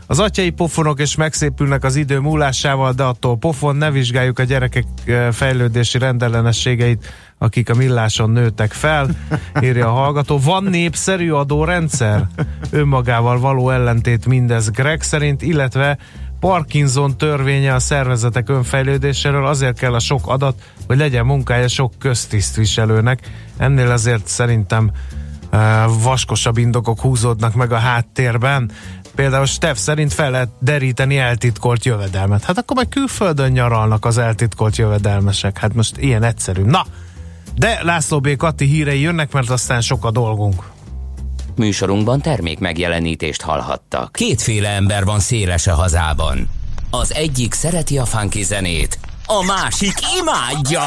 S3: Az atyai pofonok is megszépülnek az idő múlásával, de attól pofon ne vizsgáljuk a gyerekek fejlődési rendellenességeit, akik a milláson nőtek fel, írja a hallgató. Van népszerű adórendszer? Önmagával való ellentét mindez Greg szerint, illetve Parkinson törvénye a szervezetek önfejlődéséről, azért kell a sok adat, hogy legyen munkája sok köztisztviselőnek. Ennél azért szerintem vaskosabb indokok húzódnak meg a háttérben. Például Steff szerint fel lehet deríteni eltitkolt jövedelmet. Hát akkor meg külföldön nyaralnak az eltitkolt jövedelmesek. Hát most ilyen egyszerű. Na, de László B. Kati hírei jönnek, mert aztán sok a dolgunk.
S1: Műsorunkban termék megjelenítést hallhattak. Kétféle ember van széles a hazában. Az egyik szereti a funky zenét, a másik imádja.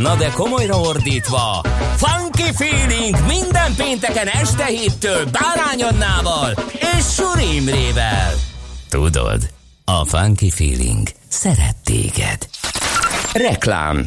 S1: Na de komolyra ordítva, Funky Feeling minden pénteken este héttől Bárány Annával és Suri Imrével. Tudod, a Funky Feeling szeret téged. Reklám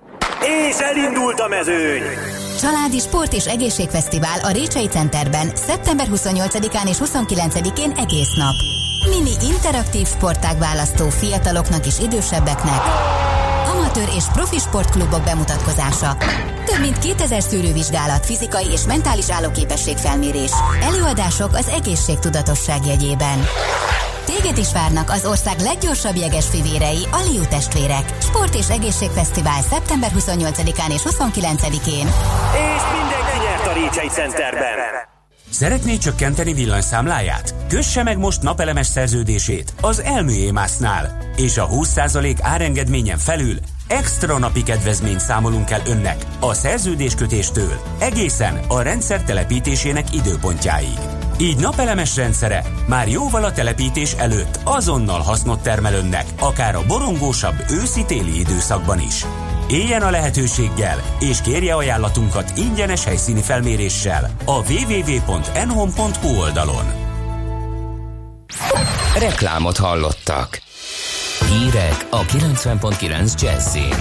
S5: És elindult a mezőny!
S6: Családi Sport és Egészségfesztivál a Récsei Centerben szeptember 28-án és 29-én egész nap. Mini interaktív sportág választó fiataloknak és idősebbeknek, amatőr és profi sportklubok bemutatkozása, több mint 2000 szűrővizsgálat, fizikai és mentális állóképesség felmérés, előadások az egészségtudatosság jegyében. Téged is várnak az ország leggyorsabb jeges fivérei, a Liu testvérek. Sport és egészségfesztivál szeptember 28-án és 29-én.
S5: És mindenki nyert a Récsei Centerben.
S7: Szeretné csökkenteni villanyszámláját? Kösse meg most napelemes szerződését az Elműémásznál, és a 20% árengedményen felül extra napi kedvezményt számolunk el önnek a szerződéskötéstől egészen a rendszer telepítésének időpontjáig. Így napelemes rendszere már jóval a telepítés előtt azonnal hasznot termel önnek, akár a borongósabb őszi-téli időszakban is. Éljen a lehetőséggel, és kérje ajánlatunkat ingyenes helyszíni felméréssel a www.enhom.hu oldalon.
S1: Reklámot hallottak. Hírek a 90.9 Jazzin.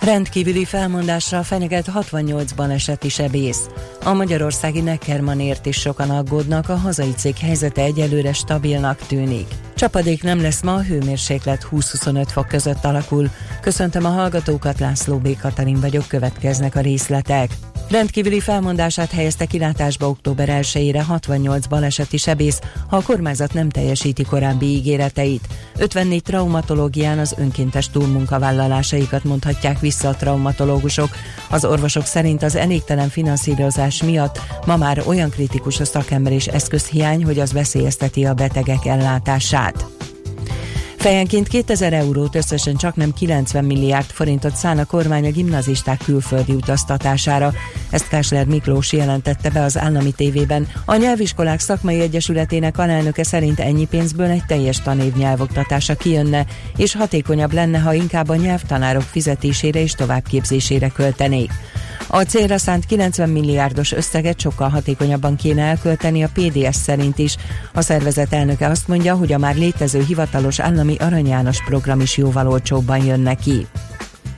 S8: Rendkívüli felmondásra fenyeget 68 eseti sebész. A magyarországi Neckermanért is sokan aggódnak, a hazai cég helyzete egyelőre stabilnak tűnik. Csapadék nem lesz ma, a hőmérséklet 20-25 fok között alakul. Köszöntöm a hallgatókat, László B. Katalin vagyok, következnek a részletek. Rendkívüli felmondását helyezte kilátásba október 1-ére 68 baleseti sebész, ha a kormányzat nem teljesíti korábbi ígéreteit. 54 traumatológián az önkéntes túlmunkavállalásaikat mondhatják vissza a traumatológusok. Az orvosok szerint az elégtelen finanszírozás miatt ma már olyan kritikus a szakember és eszközhiány, hogy az veszélyezteti a betegek ellátását. Fejenként 2000 eurót, összesen csak nem 90 milliárd forintot szán a kormány a gimnazisták külföldi utaztatására. Ezt Kásler Miklós jelentette be az állami tévében. A Nyelviskolák Szakmai Egyesületének alelnöke szerint ennyi pénzből egy teljes tanév nyelvoktatása kijönne, és hatékonyabb lenne, ha inkább a nyelvtanárok fizetésére és továbbképzésére költenék. A célra szánt 90 milliárdos összeget sokkal hatékonyabban kéne elkölteni a PDS szerint is. A szervezet elnöke azt mondja, hogy a már létező hivatalos állami Arany János program is jóval olcsóbban jön neki.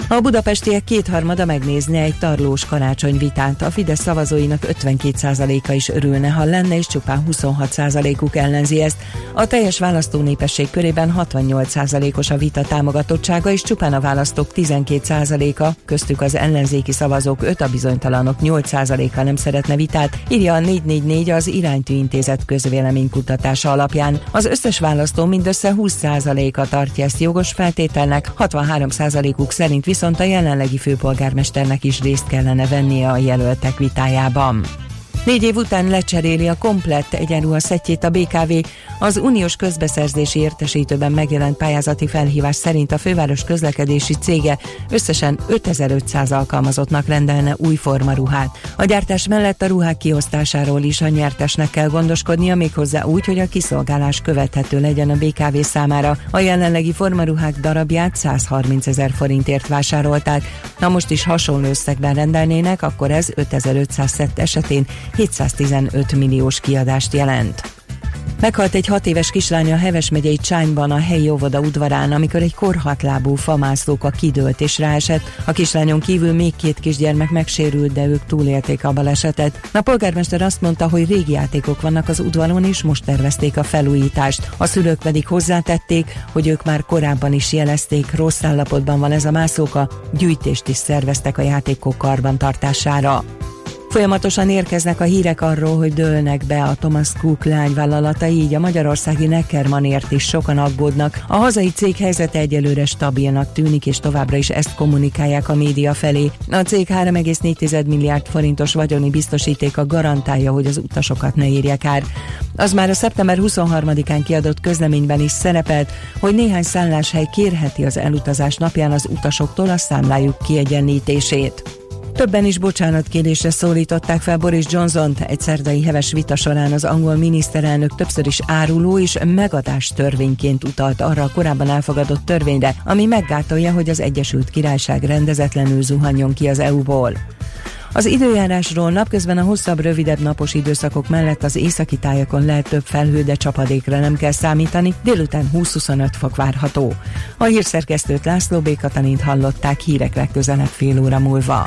S8: A budapestiek kétharmada megnézne egy tarlós karácsonyvitát. A Fidesz szavazóinak 52%-a is örülne, ha lenne, és csupán 26%-uk ellenzi ezt. A teljes választónépesség körében 68%-os a vita támogatottsága, és csupán a választók 12%-a, köztük az ellenzéki szavazók 5, a bizonytalanok 8%-a nem szeretne vitát, írja a 444 az Iránytű Intézet közvéleménykutatása alapján. Az összes választó mindössze 20%-a tartja ezt jogos feltételnek, 63%-uk szerint viszont a jelenlegi főpolgármesternek is részt kellene vennie a jelöltek vitájában. Négy év után lecseréli a komplett egyenruha szettjét a BKV. Az uniós közbeszerzési értesítőben megjelent pályázati felhívás szerint a főváros közlekedési cége összesen 5500 alkalmazottnak rendelne új formaruhát. A gyártás mellett a ruhák kiosztásáról is a nyertesnek kell gondoskodnia, méghozzá úgy, hogy a kiszolgálás követhető legyen a BKV számára. A jelenlegi formaruhák darabját 130 ezer forintért vásárolták. Ha most is hasonló összegben rendelnének, akkor ez 5500 szett esetén 715 milliós kiadást jelent. Meghalt egy hat éves kislány a Heves megyei Csányban a helyi óvoda udvarán, amikor egy korhatlábú famászlóka kidőlt és ráesett. A kislányon kívül még két kisgyermek megsérült, de ők túlélték a balesetet. A polgármester azt mondta, hogy régi játékok vannak az udvaron, és most tervezték a felújítást. A szülők pedig hozzátették, hogy ők már korábban is jelezték, rossz állapotban van ez a mászlóka, gyűjtést is szerveztek a játékok karbantartására. Folyamatosan érkeznek a hírek arról, hogy dőlnek be a Thomas Cook lányvállalata, így a magyarországi Neckermanért is sokan aggódnak. A hazai cég helyzete egyelőre stabilnak tűnik, és továbbra is ezt kommunikálják a média felé. A cég 3,4 milliárd forintos vagyoni biztosítéka garantálja, hogy az utasokat ne írják ár. Az már a szeptember 23-án kiadott közleményben is szerepelt, hogy néhány szálláshely kérheti az elutazás napján az utasoktól a számlájuk kiegyenlítését. Többen is bocsánatkérésre szólították fel Boris johnson egy szerdai heves vita során az angol miniszterelnök többször is áruló és megadás törvényként utalt arra a korábban elfogadott törvényre, ami meggátolja, hogy az Egyesült Királyság rendezetlenül zuhanjon ki az EU-ból. Az időjárásról napközben a hosszabb, rövidebb napos időszakok mellett az északi tájakon lehet több felhő, de csapadékra nem kell számítani, délután 20-25 fok várható. A hírszerkesztőt László Békatanint hallották hírek legközelebb fél óra múlva.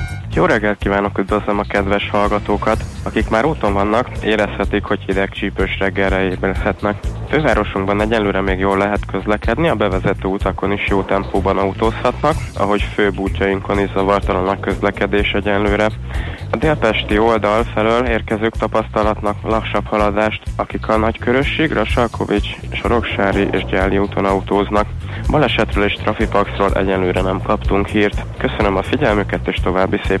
S9: Jó reggelt kívánok, üdvözlöm a kedves hallgatókat! Akik már úton vannak, érezhetik, hogy hideg csípős reggelre ébredhetnek. Fővárosunkban egyelőre még jól lehet közlekedni, a bevezető utakon is jó tempóban autózhatnak, ahogy főbb útjainkon is zavartalan a közlekedés egyenlőre. A délpesti oldal felől érkezők tapasztalatnak lassabb haladást, akik a Nagykörösség, Rasalkovics, Soroksári és Gyáli úton autóznak. Balesetről és trafipaxról egyenlőre nem kaptunk hírt. Köszönöm a figyelmüket és további szép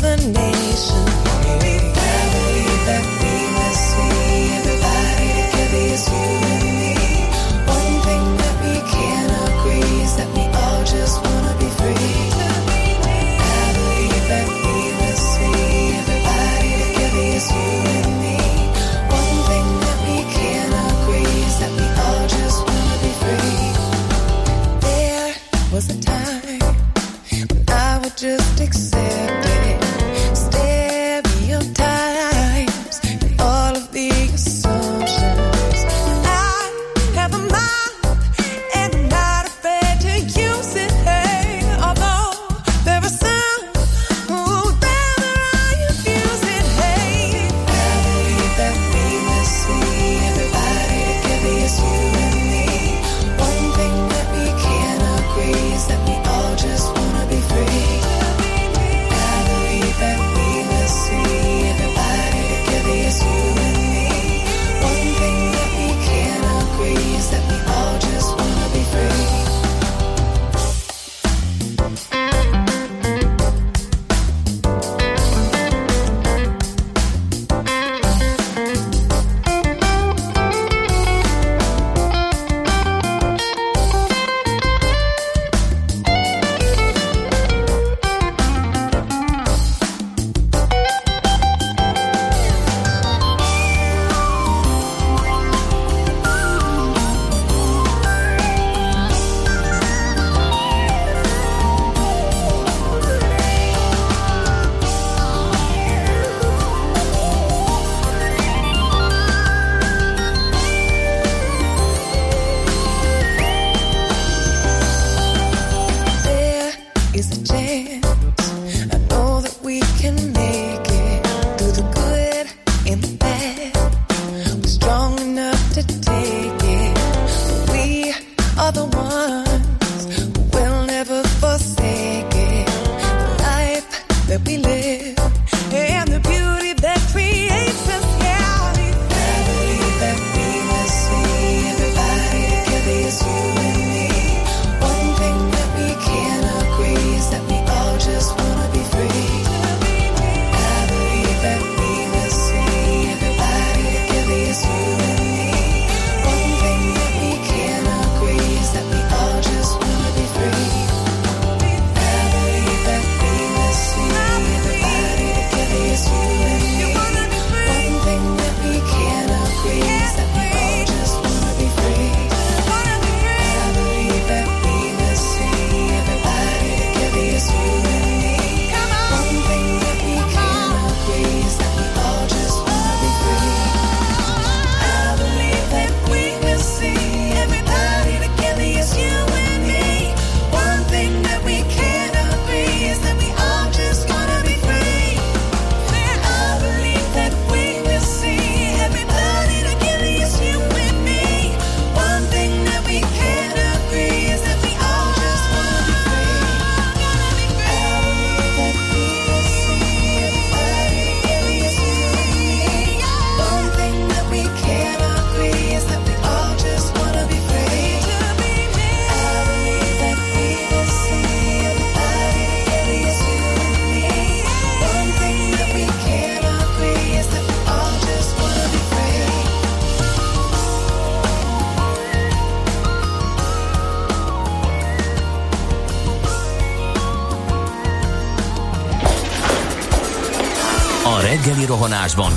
S1: The nation.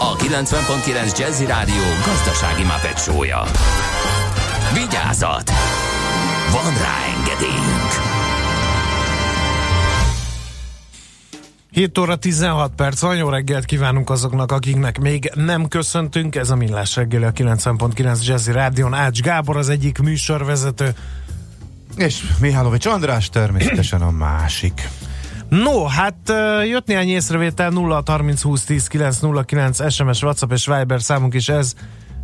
S1: a 90.9 Jazzy Rádió gazdasági mapetsója. Vigyázat! Van rá engedélyünk!
S3: 7 óra 16 perc van, jó reggelt kívánunk azoknak, akiknek még nem köszöntünk. Ez a Millás reggeli a 90.9 Jazzy Rádion. Ács Gábor az egyik műsorvezető.
S4: És Mihálovics András természetesen a másik.
S3: No, hát jött néhány észrevétel 0 30 20 10 9 0 9 SMS, WhatsApp és Viber számunk is ez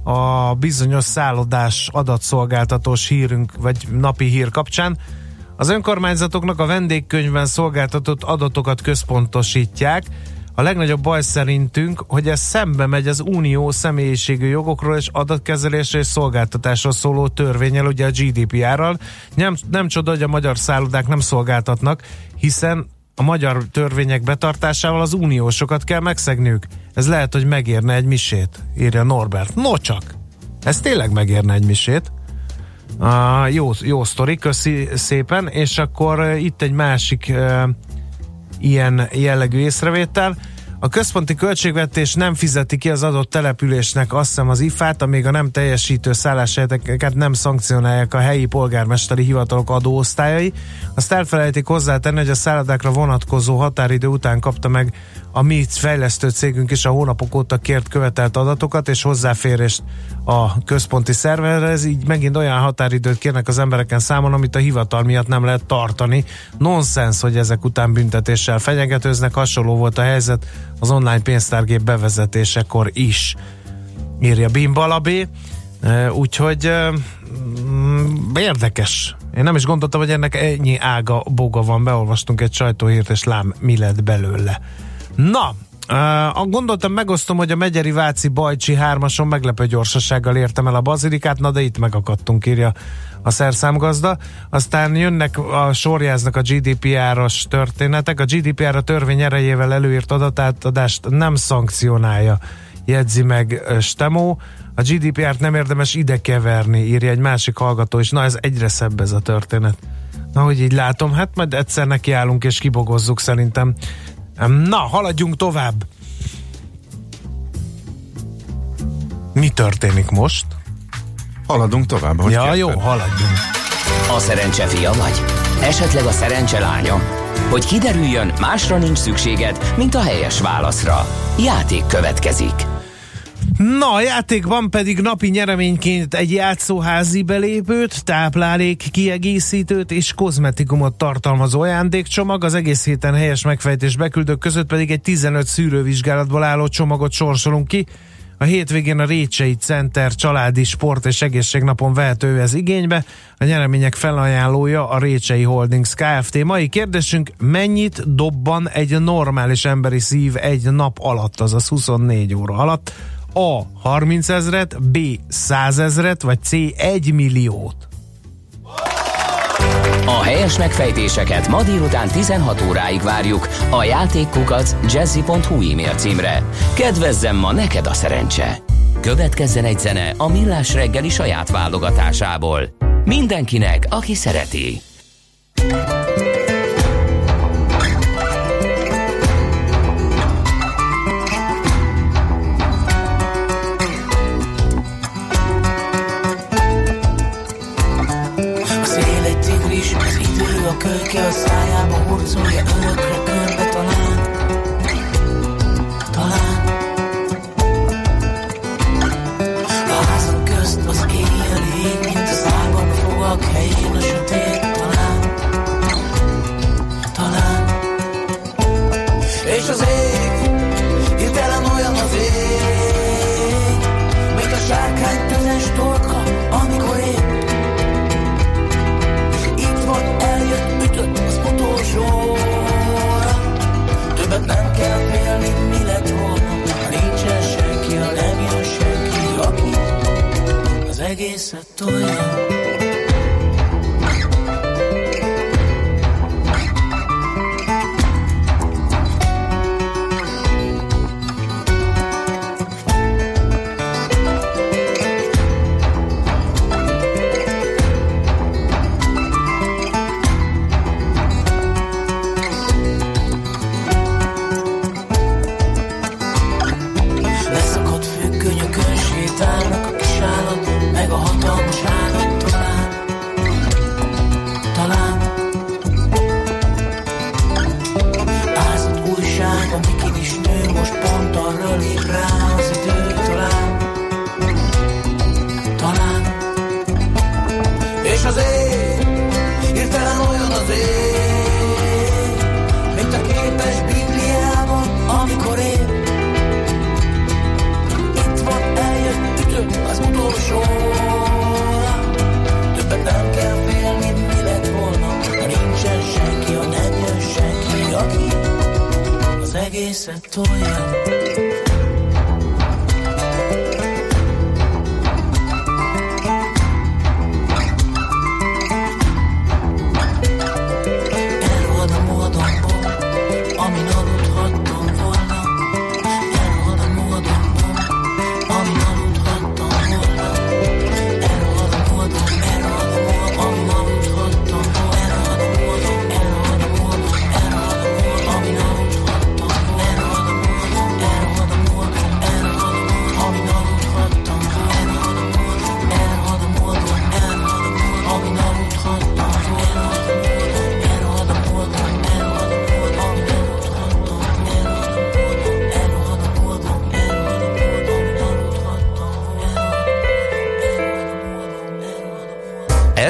S3: a bizonyos szállodás adatszolgáltatós hírünk, vagy napi hír kapcsán. Az önkormányzatoknak a vendégkönyvben szolgáltatott adatokat központosítják. A legnagyobb baj szerintünk, hogy ez szembe megy az unió személyiségű jogokról és adatkezelésre és szolgáltatásról szóló törvényel, ugye a GDPR-ral. Nem, nem csoda, hogy a magyar szállodák nem szolgáltatnak, hiszen a magyar törvények betartásával az uniósokat kell megszegniük. Ez lehet, hogy megérne egy misét, írja Norbert. No csak! Ez tényleg megérne egy misét. Uh, jó, jó sztori, köszi szépen, és akkor uh, itt egy másik uh, ilyen jellegű észrevétel. A központi költségvetés nem fizeti ki az adott településnek azt hiszem az ifát, amíg a nem teljesítő szálláshelyeket nem szankcionálják a helyi polgármesteri hivatalok adóosztályai. Azt elfelejtik hozzátenni, hogy a szállodákra vonatkozó határidő után kapta meg a mi fejlesztő cégünk is a hónapok óta kért követelt adatokat és hozzáférést a központi szerverhez, így megint olyan határidőt kérnek az embereken számon, amit a hivatal miatt nem lehet tartani. Nonsens, hogy ezek után büntetéssel fenyegetőznek, hasonló volt a helyzet az online pénztárgép bevezetésekor is, írja Bimbalabé. Úgyhogy mm, érdekes. Én nem is gondoltam, hogy ennek ennyi ága, boga van. Beolvastunk egy sajtóhírt, és lám, mi lett belőle. Na, Uh, gondoltam, megosztom, hogy a Megyeri Váci Bajcsi hármason meglepő gyorsasággal értem el a bazilikát, na de itt megakadtunk, írja a szerszámgazda. Aztán jönnek, a sorjáznak a GDPR-os történetek. A GDPR a törvény erejével előírt adatátadást nem szankcionálja, jegyzi meg Stemó. A GDPR-t nem érdemes ide keverni, írja egy másik hallgató, és na ez egyre szebb ez a történet. Na, hogy így látom, hát majd egyszer nekiállunk és kibogozzuk szerintem. Na, haladjunk tovább. Mi történik most?
S4: Haladunk tovább. Hogy
S3: ja,
S4: kértem.
S3: jó, haladjunk.
S1: A szerencse fia vagy? Esetleg a szerencse lánya? Hogy kiderüljön, másra nincs szükséged, mint a helyes válaszra. Játék következik.
S3: Na, a játékban pedig napi nyereményként egy játszóházi belépőt, táplálék kiegészítőt és kozmetikumot tartalmazó ajándékcsomag, az egész héten helyes megfejtés beküldők között pedig egy 15 szűrővizsgálatból álló csomagot sorsolunk ki. A hétvégén a Récsei Center családi sport és egészségnapon vehető ez igénybe. A nyeremények felajánlója a Récsei Holdings Kft. Mai kérdésünk, mennyit dobban egy normális emberi szív egy nap alatt, azaz 24 óra alatt? A. 30 ezret, B. 100 ezret, vagy C. 1 milliót?
S1: A helyes megfejtéseket ma délután 16 óráig várjuk a játékkukac jazzy.hu e-mail címre. Kedvezzem ma neked a szerencse! Következzen egy zene a Millás reggeli saját válogatásából. Mindenkinek, aki szereti.
S10: Keuken, sta je behoort,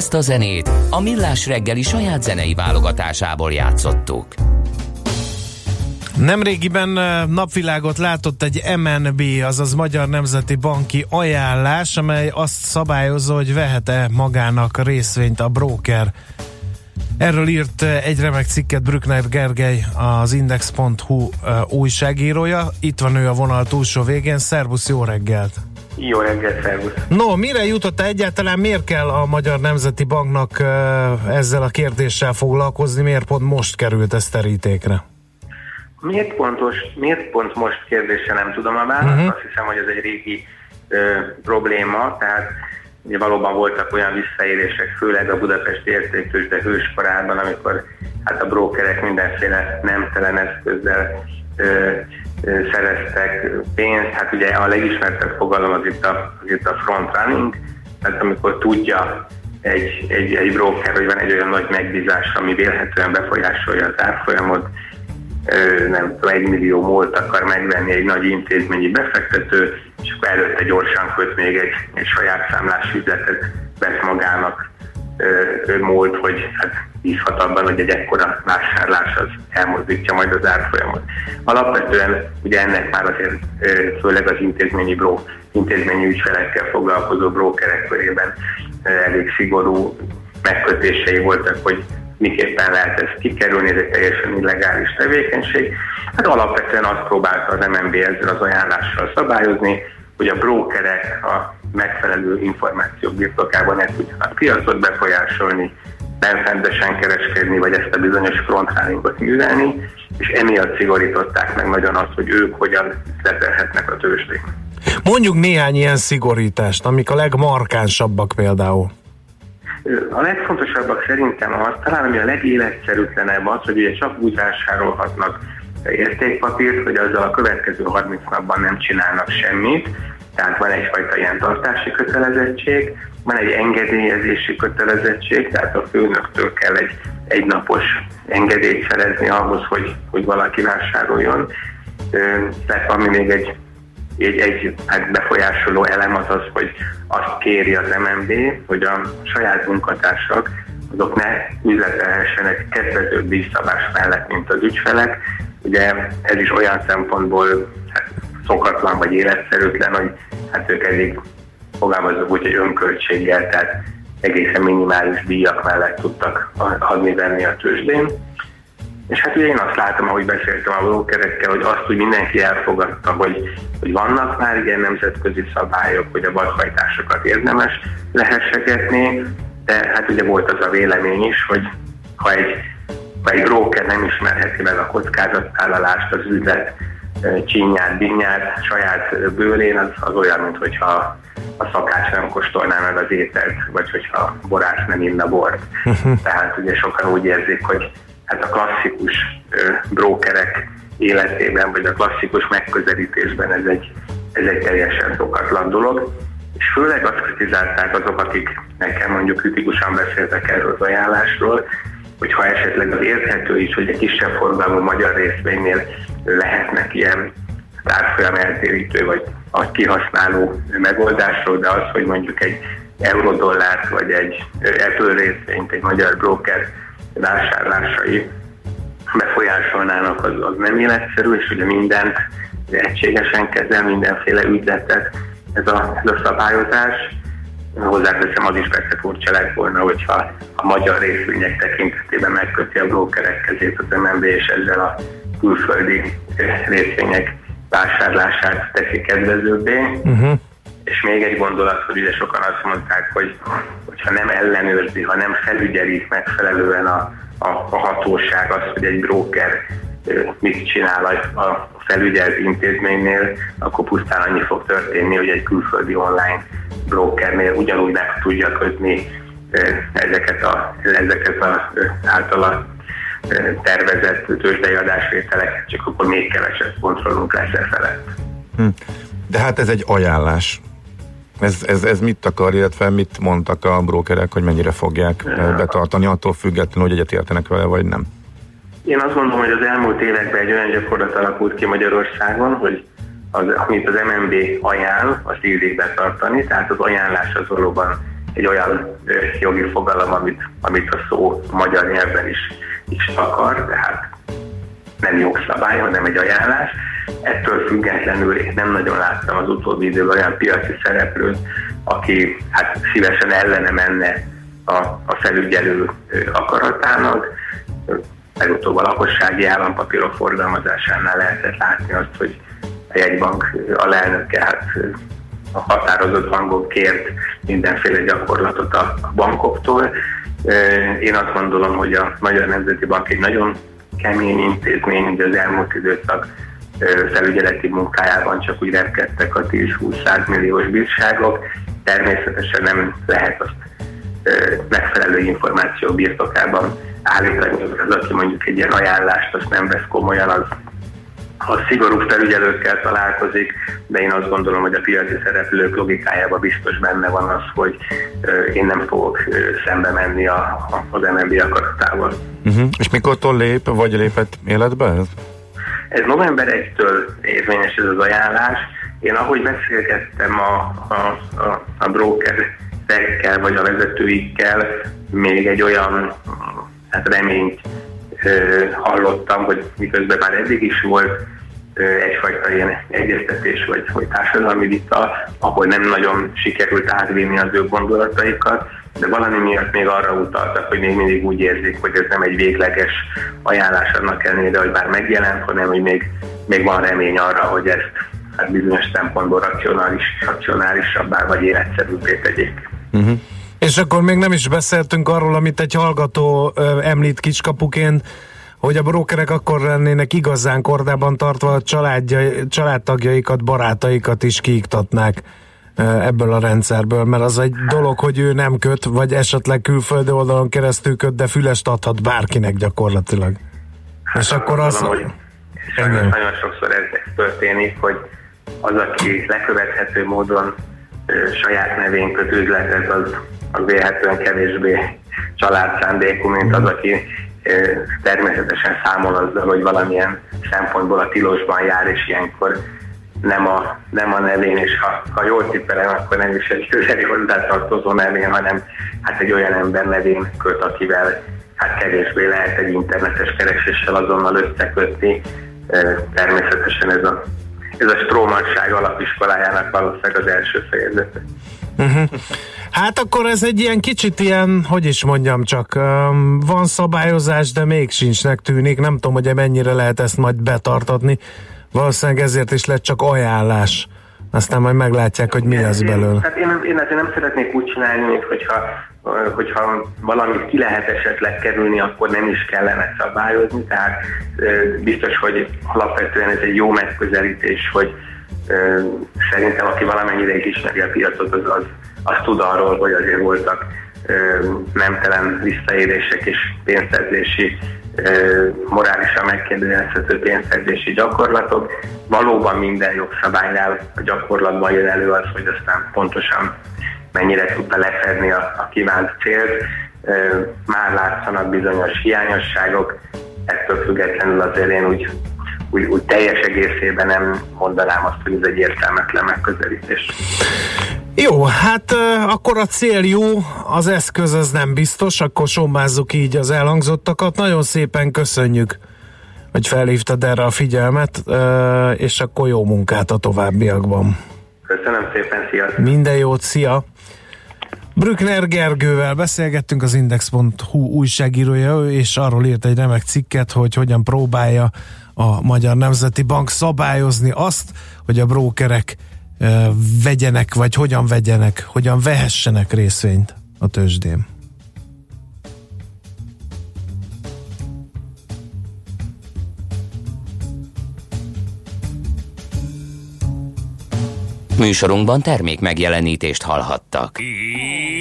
S1: Ezt a zenét a Millás reggeli saját zenei válogatásából játszottuk.
S3: Nemrégiben napvilágot látott egy MNB, azaz Magyar Nemzeti Banki ajánlás, amely azt szabályozza, hogy vehet-e magának részvényt a broker. Erről írt egy remek cikket Brückner Gergely, az Index.hu újságírója. Itt van ő a vonal túlsó végén. Szervusz, jó reggelt!
S11: Jó reggelt, szervusz!
S3: No, mire jutott egyáltalán? Miért kell a Magyar Nemzeti Banknak ezzel a kérdéssel foglalkozni? Miért pont most került ez terítékre?
S11: Miért, pontos, miért pont most kérdése nem tudom a választ, uh-huh. azt hiszem, hogy ez egy régi ö, probléma, tehát ugye valóban voltak olyan visszaélések, főleg a Budapesti értéktős, de hőskorában, amikor hát a brókerek mindenféle nemtelen eszközzel ö, szereztek pénzt, hát ugye a legismertebb fogalom az itt a, az itt a front running, tehát amikor tudja egy, egy, egy broker, hogy van egy olyan nagy megbízás, ami vélhetően befolyásolja az árfolyamot, nem tudom, egy millió múlt akar megvenni egy nagy intézményi befektető, és akkor előtte gyorsan köt még egy, egy saját számlás üzletet, vesz magának múlt, hogy hát bízhat abban, hogy egy ekkora vásárlás az elmozdítja majd az árfolyamot. Alapvetően ugye ennek már azért főleg az intézményi, bró, intézményi ügyfelekkel foglalkozó brókerek körében elég szigorú megkötései voltak, hogy miképpen lehet ezt kikerülni, ez egy teljesen illegális tevékenység. Hát alapvetően azt próbálta az MNB ezzel az ajánlással szabályozni, hogy a brókerek a megfelelő információk birtokában ne tudjanak piacot befolyásolni, benfentesen kereskedni, vagy ezt a bizonyos frontrálingot művelni, és emiatt szigorították meg nagyon azt, hogy ők hogyan letelhetnek a tőzsdén.
S3: Mondjuk néhány ilyen szigorítást, amik a legmarkánsabbak például.
S11: A legfontosabbak szerintem az, talán ami a legéletszerűtlenebb az, hogy ugye csak úgy vásárolhatnak értékpapírt, hogy azzal a következő 30 napban nem csinálnak semmit, tehát van egyfajta ilyen tartási kötelezettség, van egy engedélyezési kötelezettség, tehát a főnöktől kell egy egynapos engedélyt szerezni ahhoz, hogy, hogy valaki vásároljon. Tehát ami még egy, egy, egy hát befolyásoló elem az az, hogy azt kéri az MNB, hogy a saját munkatársak azok ne üzletelhessenek kedvezőbb díjszabás mellett, mint az ügyfelek. Ugye ez is olyan szempontból hát, szokatlan vagy életszerűtlen, hogy hát ők eddig fogalmazok úgy, hogy önköltséggel, tehát egészen minimális díjak mellett tudtak adni-venni a tőzsdén. És hát ugye én azt látom, ahogy beszéltem a brókerekkel, hogy azt úgy mindenki elfogadta, hogy, hogy vannak már ilyen nemzetközi szabályok, hogy a vadhajtásokat érdemes lehessegetni, de hát ugye volt az a vélemény is, hogy ha egy, ha egy broker nem ismerheti meg a kockázatvállalást, az üzlet csinyát, dinnyát saját bőrén, az, az olyan, mintha a szakács nem kóstolná meg az ételt, vagy hogyha a borász nem inna bort. Tehát ugye sokan úgy érzik, hogy hát a klasszikus brókerek életében, vagy a klasszikus megközelítésben ez egy, ez egy teljesen szokatlan dolog. És főleg azt kritizálták azok, akik nekem mondjuk kritikusan beszéltek erről az ajánlásról, hogy ha esetleg az érthető is, hogy egy kisebb forgalmú magyar részvénynél lehetnek ilyen tárfolyam eltérítő vagy a kihasználó megoldásról, de az, hogy mondjuk egy eurodollárt vagy egy Apple részvényt egy magyar broker vásárlásai befolyásolnának, az, az nem életszerű, és ugye mindent egységesen kezel, mindenféle ügyletet ez a, ez a szabályozás. Hozzáteszem, az is persze furcsa lett volna, hogyha a magyar részvények tekintetében megköti a brókerek kezét az MNB, és ezzel a külföldi részvények vásárlását teszi kedvezőbbé.
S3: Uh-huh.
S11: És még egy gondolat, hogy ugye sokan azt mondták, hogy hogyha nem ellenőrzi, ha nem felügyeli megfelelően a, a, a hatóság azt, hogy egy broker ö, mit csinál a, felügyelt intézménynél, akkor pusztán annyi fog történni, hogy egy külföldi online brokernél ugyanúgy meg tudja kötni ezeket a, ezeket a általa tervezett tőzsdei adásvételeket, csak akkor még kevesebb kontrollunk lesz e felett.
S4: Hm. De hát ez egy ajánlás. Ez, ez, ez mit akar, illetve mit mondtak a brókerek, hogy mennyire fogják betartani, attól függetlenül, hogy egyetértenek vele, vagy nem?
S11: Én azt gondolom, hogy az elmúlt években egy olyan gyakorlat alakult ki Magyarországon, hogy az, amit az MNB ajánl, azt illik betartani, tehát az ajánlás az valóban egy olyan jogi fogalom, amit, amit a szó magyar nyelven is, is akar, tehát nem jogszabály, hanem egy ajánlás. Ettől függetlenül én nem nagyon láttam az utóbbi időben olyan piaci szereplőt, aki hát szívesen ellene menne a, a felügyelő akaratának. Legutóbb a lakossági állampapírok forgalmazásánál lehetett látni azt, hogy a jegybank alelnöke hát a határozott hangon kért mindenféle gyakorlatot a bankoktól. Én azt gondolom, hogy a Magyar Nemzeti Bank egy nagyon kemény intézmény, ugye az elmúlt időszak felügyeleti munkájában csak úgy repkedtek a 10-20 milliós bírságok. Természetesen nem lehet azt megfelelő információ birtokában állítani, az, aki mondjuk egy ilyen ajánlást, azt nem vesz komolyan, az, az szigorú felügyelőkkel találkozik, de én azt gondolom, hogy a piaci szereplők logikájában biztos benne van az, hogy én nem fogok szembe menni a, a, az MNB akaratával.
S4: Uh-huh. És mikortól lép, vagy lépett életbe ez?
S11: Ez november 1-től érvényes ez az ajánlás. Én ahogy beszélgettem a, a, a, a brokerekkel, vagy a vezetőikkel, még egy olyan hát reményt hallottam, hogy miközben már eddig is volt egyfajta ilyen egyeztetés, vagy, vagy társadalmi vita, ahol nem nagyon sikerült átvinni az ő gondolataikat, de valami miatt még arra utaltak, hogy még mindig úgy érzik, hogy ez nem egy végleges ajánlás annak ellenére, hogy bár megjelent, hanem hogy még, még van remény arra, hogy ezt hát bizonyos szempontból racionális, racionálisabbá vagy életszerűbbé tegyék.
S4: Uh-huh.
S3: És akkor még nem is beszéltünk arról, amit egy hallgató ö, említ kiskapuként, hogy a brókerek akkor lennének igazán kordában tartva a családja, családtagjaikat, barátaikat is kiiktatnák ebből a rendszerből, mert az egy dolog, hogy ő nem köt, vagy esetleg külföldi oldalon keresztül köt, de fülest adhat bárkinek gyakorlatilag.
S11: Hát
S3: És akkor az...
S11: Hogy sajnos nagyon sokszor ez történik, hogy az, aki lekövethető módon saját nevén köt üzletet, az, az vélhetően kevésbé családszándékú, mint az, aki természetesen számol azzal, hogy valamilyen szempontból a tilosban jár, és ilyenkor nem a, nem a nevén, és ha, ha jól tippelem, akkor nem is egy közeli hozzátartozó nevén, hanem hát egy olyan ember nevén köt, akivel hát kevésbé lehet egy internetes kereséssel azonnal összekötni. Természetesen ez a ez a Strómanság alapiskolájának valószínűleg az első fejezete.
S3: Uh-huh. Hát akkor ez egy ilyen kicsit ilyen, hogy is mondjam csak, um, van szabályozás, de még sincsnek tűnik. Nem tudom, hogy mennyire lehet ezt majd betartatni. Valószínűleg ezért is lett csak ajánlás. Aztán majd meglátják, hogy mi lesz belőle.
S11: Hát én, én azért nem szeretnék úgy csinálni, mint hogyha, hogyha valamit ki lehet esetleg kerülni, akkor nem is kellene szabályozni. Tehát biztos, hogy alapvetően ez egy jó megközelítés, hogy szerintem aki valamennyire is ismeri a piacot, az, az, az tud arról, hogy azért voltak nemtelen visszaérések és pénzszerzési, morálisan megkérdőjelezhető pénzszerzési gyakorlatok. Valóban minden jogszabálynál a gyakorlatban jön elő az, hogy aztán pontosan mennyire tudta lefedni a, a kívánt célt. Már látszanak bizonyos hiányosságok, ettől függetlenül azért én úgy úgy, úgy teljes egészében nem mondanám azt, hogy ez egy értelmetlen megközelítés.
S3: Jó, hát akkor a cél jó, az eszköz az nem biztos, akkor sombázzuk így az elhangzottakat. Nagyon szépen köszönjük, hogy felhívtad erre a figyelmet, és akkor jó munkát a továbbiakban.
S11: Köszönöm szépen, sziasztok!
S3: Minden jót, szia! Brückner Gergővel beszélgettünk az Index.hu újságírója, és arról írt egy remek cikket, hogy hogyan próbálja a Magyar Nemzeti Bank szabályozni azt, hogy a brókerek vegyenek, vagy hogyan vegyenek, hogyan vehessenek részvényt a tőzsdén.
S1: Műsorunkban termék megjelenítést hallhattak.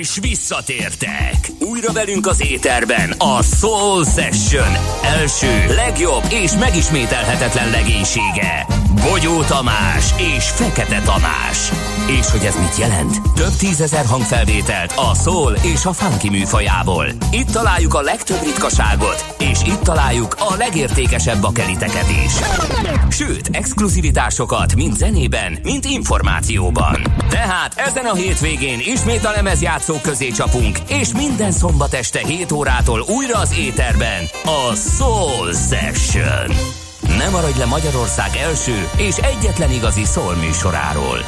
S7: És visszatértek! Újra velünk az éterben a Soul Session első, legjobb és megismételhetetlen legénysége. Bogyó Tamás és Fekete Tamás. És hogy ez mit jelent? Több tízezer hangfelvételt a soul és a funky műfajából. Itt találjuk a legtöbb ritkaságot, és itt találjuk a legértékesebb bakeliteket is. Sőt, exkluzivitásokat mind zenében, mind információban. Tehát ezen a hétvégén ismét a lemezjátszók közé csapunk, és minden szombat este 7 órától újra az éterben a Soul Session. Ne maradj le Magyarország első és egyetlen igazi szól műsoráról.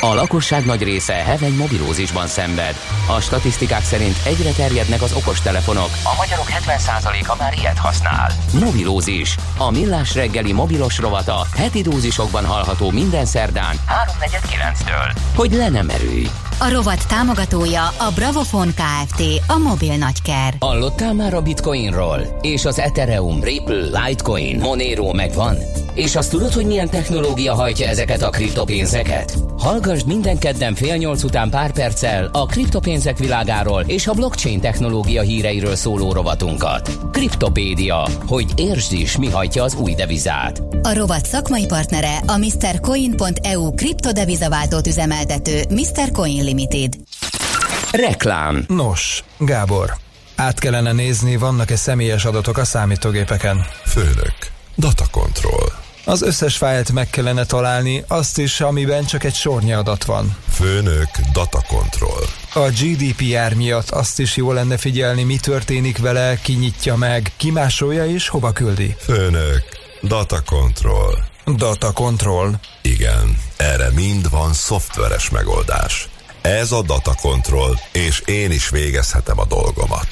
S7: A lakosság nagy része heveny mobilózisban szenved. A statisztikák szerint egyre terjednek az okostelefonok. A magyarok 70%-a már ilyet használ. Mobilózis. A millás reggeli mobilos rovata heti dózisokban hallható minden szerdán 3.49-től. Hogy le nem erőj.
S6: A rovat támogatója a Bravofon Kft. A mobil nagyker.
S1: Hallottál már a Bitcoinról? És az Ethereum, Ripple, Litecoin, Monero megvan? És azt tudod, hogy milyen technológia hajtja ezeket a kriptopénzeket? Hallgassd minden kedden fél nyolc után pár perccel a kriptopénzek világáról és a blockchain technológia híreiről szóló rovatunkat. Kriptopédia, hogy értsd is, mi hajtja az új devizát.
S6: A rovat szakmai partnere a MrCoin.eu kriptodevizaváltót üzemeltető Mr. Coin Limited.
S1: Reklám.
S12: Nos, Gábor, át kellene nézni, vannak-e személyes adatok a számítógépeken.
S2: Főnök. Data control.
S12: Az összes fájlt meg kellene találni, azt is, amiben csak egy sornyi adat van.
S2: Főnök. Data control.
S12: A GDPR miatt azt is jó lenne figyelni, mi történik vele, ki nyitja meg, ki másolja és hova küldi.
S2: Főnök. Data control.
S12: Data control.
S2: Igen, erre mind van szoftveres megoldás. Ez a Data Control, és én is végezhetem a dolgomat.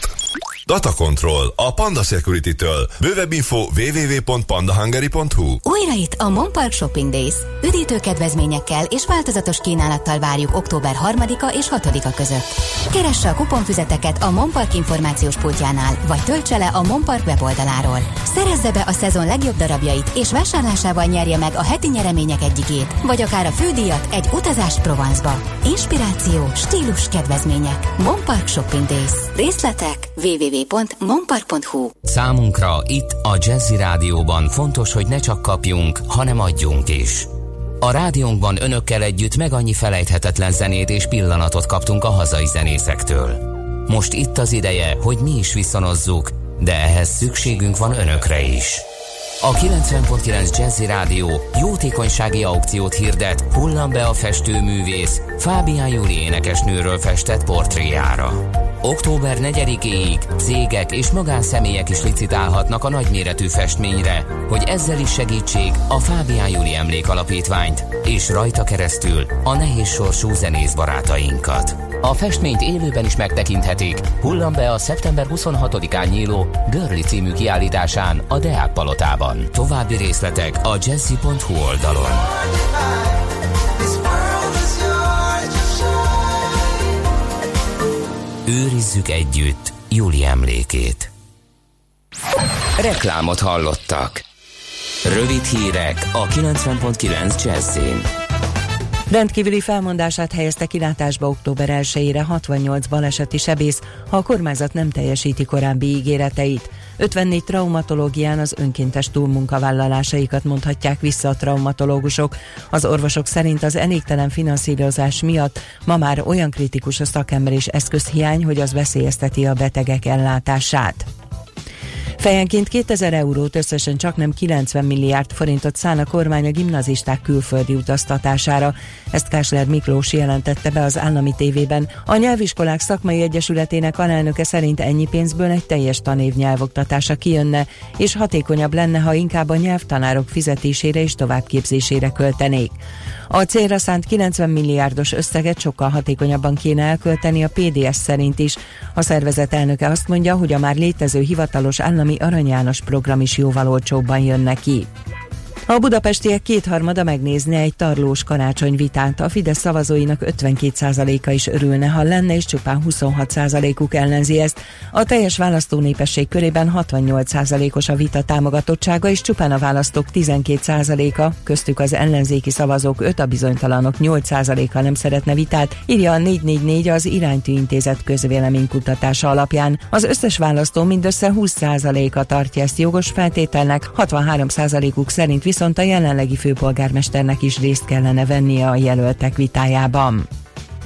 S2: Data Control a Panda Security-től. Bővebb info www.pandahungary.hu
S6: Újra itt a Monpark Shopping Days. Üdítő kedvezményekkel és változatos kínálattal várjuk október 3-a és 6-a között. Keresse a kuponfüzeteket a Monpark információs pultjánál, vagy töltse le a Monpark weboldaláról. Szerezze be a szezon legjobb darabjait, és vásárlásával nyerje meg a heti nyeremények egyikét, vagy akár a fődíjat egy utazást Provence-ba. Inspiráció, stílus, kedvezmények. Monpark Shopping Days. Részletek www.monpark.hu
S1: Számunkra itt a Jazzy Rádióban fontos, hogy ne csak kapjunk, hanem adjunk is. A rádiónkban önökkel együtt meg annyi felejthetetlen zenét és pillanatot kaptunk a hazai zenészektől. Most itt az ideje, hogy mi is viszonozzuk, de ehhez szükségünk van önökre is. A 90.9 Jazzy Rádió jótékonysági aukciót hirdet Hullam be a festőművész Fábián Júli énekesnőről festett portréjára. Október 4-éig cégek és magánszemélyek is licitálhatnak a nagyméretű festményre, hogy ezzel is segítsék a Fábián Júli Emlék Alapítványt, és rajta keresztül a nehéz sorsú zenész barátainkat. A festményt élőben is megtekinthetik, hullam be a szeptember 26-án nyíló Görli című kiállításán a Deák Palotában. További részletek a jazzy.hu oldalon. Őrizzük együtt Júli emlékét. Reklámot hallottak. Rövid hírek a 90.9 Jazzin.
S8: Rendkívüli felmondását helyezte kilátásba október 1-ére 68 baleseti sebész, ha a kormányzat nem teljesíti korábbi ígéreteit. 54 traumatológián az önkéntes túlmunkavállalásaikat mondhatják vissza a traumatológusok. Az orvosok szerint az elégtelen finanszírozás miatt ma már olyan kritikus a szakember és eszközhiány, hogy az veszélyezteti a betegek ellátását. Fejenként 2000 eurót összesen csak nem 90 milliárd forintot szán a kormány a gimnazisták külföldi utaztatására. Ezt Kásler Miklós jelentette be az állami tévében. A Nyelviskolák Szakmai Egyesületének alelnöke szerint ennyi pénzből egy teljes tanév nyelvoktatása kijönne, és hatékonyabb lenne, ha inkább a nyelvtanárok fizetésére és továbbképzésére költenék. A célra szánt 90 milliárdos összeget sokkal hatékonyabban kéne elkölteni a PDS szerint is. A szervezet elnöke azt mondja, hogy a már létező hivatalos állami Arany János program is jóval olcsóbban jön neki. A budapestiek kétharmada megnézne egy tarlós karácsonyvitát. A Fidesz szavazóinak 52%-a is örülne, ha lenne, és csupán 26%-uk ellenzi ezt. A teljes választó népesség körében 68%-os a vita támogatottsága, és csupán a választók 12%-a, köztük az ellenzéki szavazók 5, a bizonytalanok 8%-a nem szeretne vitát, írja a 444 az Iránytű Intézet közvéleménykutatása alapján. Az összes választó mindössze 20%-a tartja ezt jogos feltételnek, 63%-uk szerint viszont a jelenlegi főpolgármesternek is részt kellene vennie a jelöltek vitájában.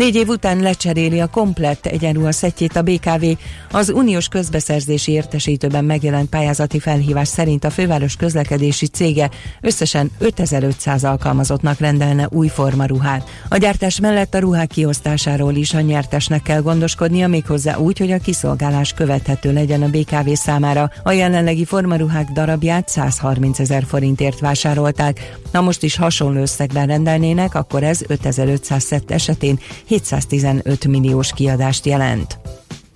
S8: Négy év után lecseréli a komplett egyenruha szettjét a BKV. Az uniós közbeszerzési értesítőben megjelent pályázati felhívás szerint a főváros közlekedési cége összesen 5500 alkalmazottnak rendelne új formaruhát. A gyártás mellett a ruhák kiosztásáról is a nyertesnek kell gondoskodnia, méghozzá úgy, hogy a kiszolgálás követhető legyen a BKV számára. A jelenlegi formaruhák darabját 130 ezer forintért vásárolták. Na most is hasonló összegben rendelnének, akkor ez 5500 szett esetén 715 milliós kiadást jelent.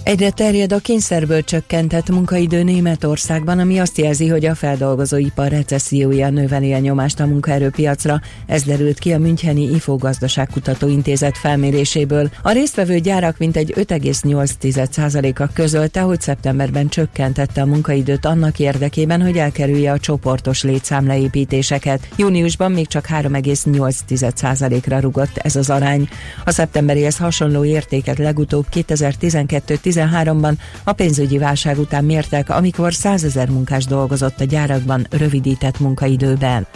S8: Egyre terjed a kényszerből csökkentett munkaidő Németországban, ami azt jelzi, hogy a feldolgozóipar recessziója növeli a nyomást a munkaerőpiacra. Ez derült ki a Müncheni IFO Gazdaságkutató Intézet felméréséből. A résztvevő gyárak mintegy 5,8%-a közölte, hogy szeptemberben csökkentette a munkaidőt annak érdekében, hogy elkerülje a csoportos létszámleépítéseket. Júniusban még csak 3,8%-ra rugott ez az arány. A szeptemberihez hasonló értéket legutóbb 2012 2013-ban a pénzügyi válság után mértek, amikor 100 ezer munkás dolgozott a gyárakban rövidített munkaidőben.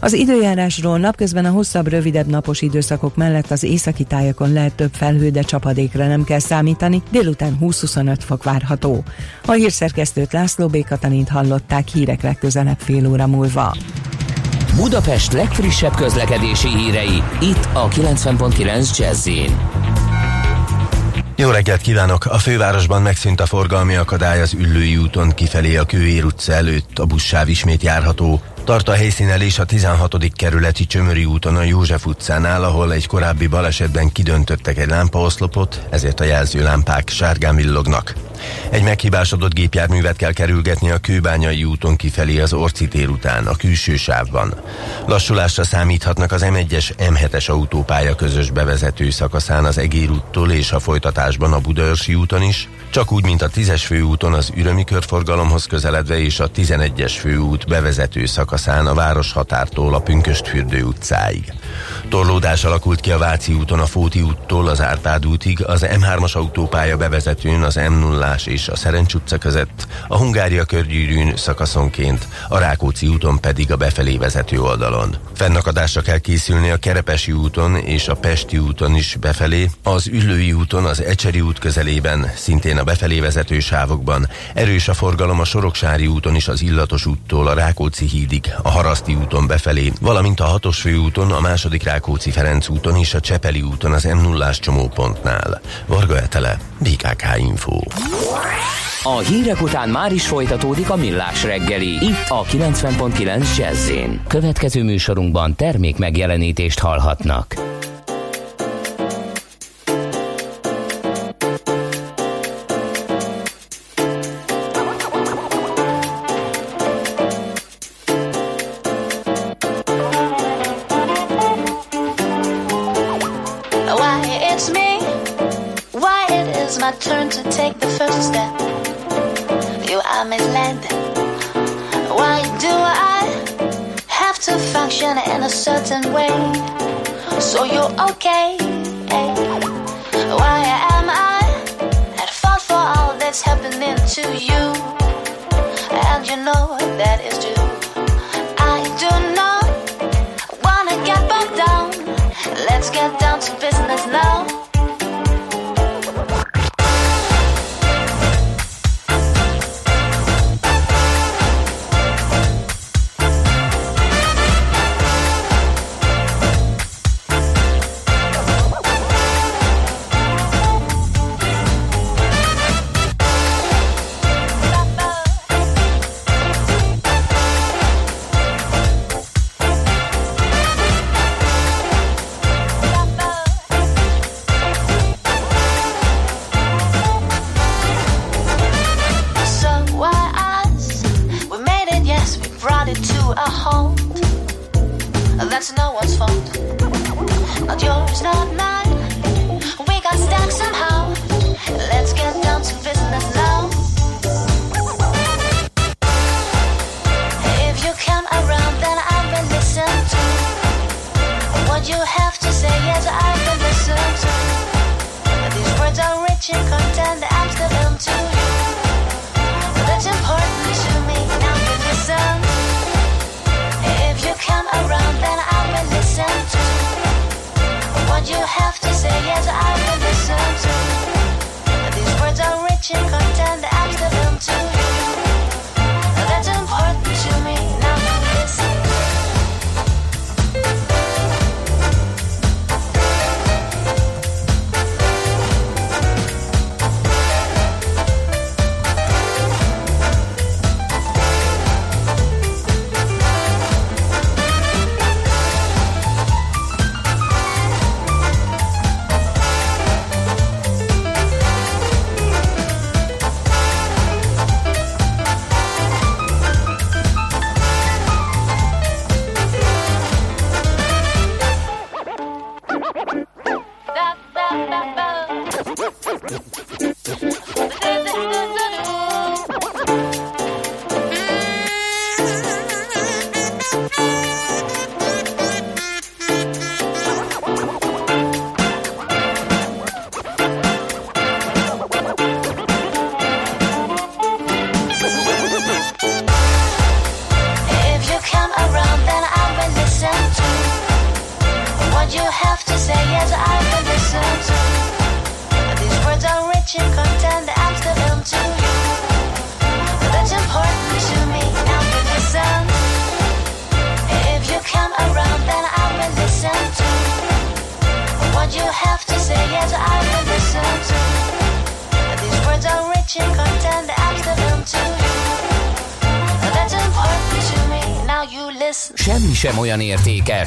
S8: Az időjárásról napközben a hosszabb, rövidebb napos időszakok mellett az északi tájakon lehet több felhő, de csapadékra nem kell számítani, délután 20-25 fok várható. A hírszerkesztőt László B. Katalint hallották hírek legközelebb fél óra múlva.
S1: Budapest legfrissebb közlekedési hírei, itt a 90.9 jazz
S13: jó reggelt kívánok! A fővárosban megszűnt a forgalmi akadály az Üllői úton kifelé a Kőér utca előtt, a buszsáv ismét járható. Tart a helyszínelés a 16. kerületi Csömöri úton a József utcánál, ahol egy korábbi balesetben kidöntöttek egy lámpaoszlopot, ezért a jelzőlámpák sárgán villognak. Egy meghibásodott gépjárművet kell kerülgetni a Kőbányai úton kifelé az Orci tér után, a külső sávban. Lassulásra számíthatnak az M1-es M7-es autópálya közös bevezető szakaszán az Egér úttól és a folytatásban a Budaörsi úton is, csak úgy, mint a 10-es főúton az Ürömi körforgalomhoz közeledve és a 11-es főút bevezető szakaszán a város határtól a Pünköstfürdő utcáig. Torlódás alakult ki a Váci úton a Fóti úttól az Árpád útig, az M3-as autópálya bevezetőn az m 0 és a Szerencs utca között, a Hungária körgyűrűn szakaszonként, a Rákóczi úton pedig a befelé vezető oldalon. Fennakadásra kell készülni a Kerepesi úton és a Pesti úton is befelé, az Üllői úton az Ecseri út közelében, szintén a befelé vezető sávokban. Erős a forgalom a Soroksári úton is az Illatos úttól a Rákóczi hídig Budapestig, a Haraszti úton befelé, valamint a hatos főúton, a második Rákóczi-Ferenc úton és a Csepeli úton az m 0 csomópontnál. Varga Etele, BKK Info.
S1: A hírek után már is folytatódik a millás reggeli. Itt a 90.9 jazz Következő műsorunkban termék megjelenítést hallhatnak.
S14: Function in a certain way? So you're okay. Why am I at fault for all that's happening to you? And you know that is true. I do not wanna get bogged down. Let's get down to business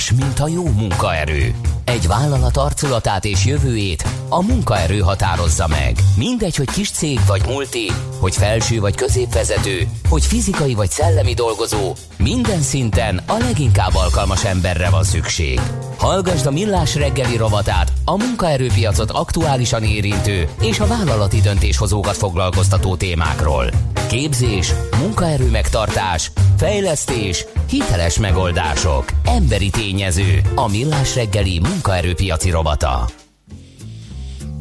S1: értékes, mint a jó munkaerő. Egy vállalat arculatát és jövőjét a munkaerő határozza meg. Mindegy, hogy kis cég vagy multi, hogy felső vagy középvezető, hogy fizikai vagy szellemi dolgozó, minden szinten a leginkább alkalmas emberre van szükség. Hallgasd a Millás reggeli rovatát, a munkaerőpiacot aktuálisan érintő és a vállalati döntéshozókat foglalkoztató témákról. Képzés, munkaerő megtartás, fejlesztés, hiteles megoldások, emberi tényező, a Millás reggeli munkaerőpiaci rovata.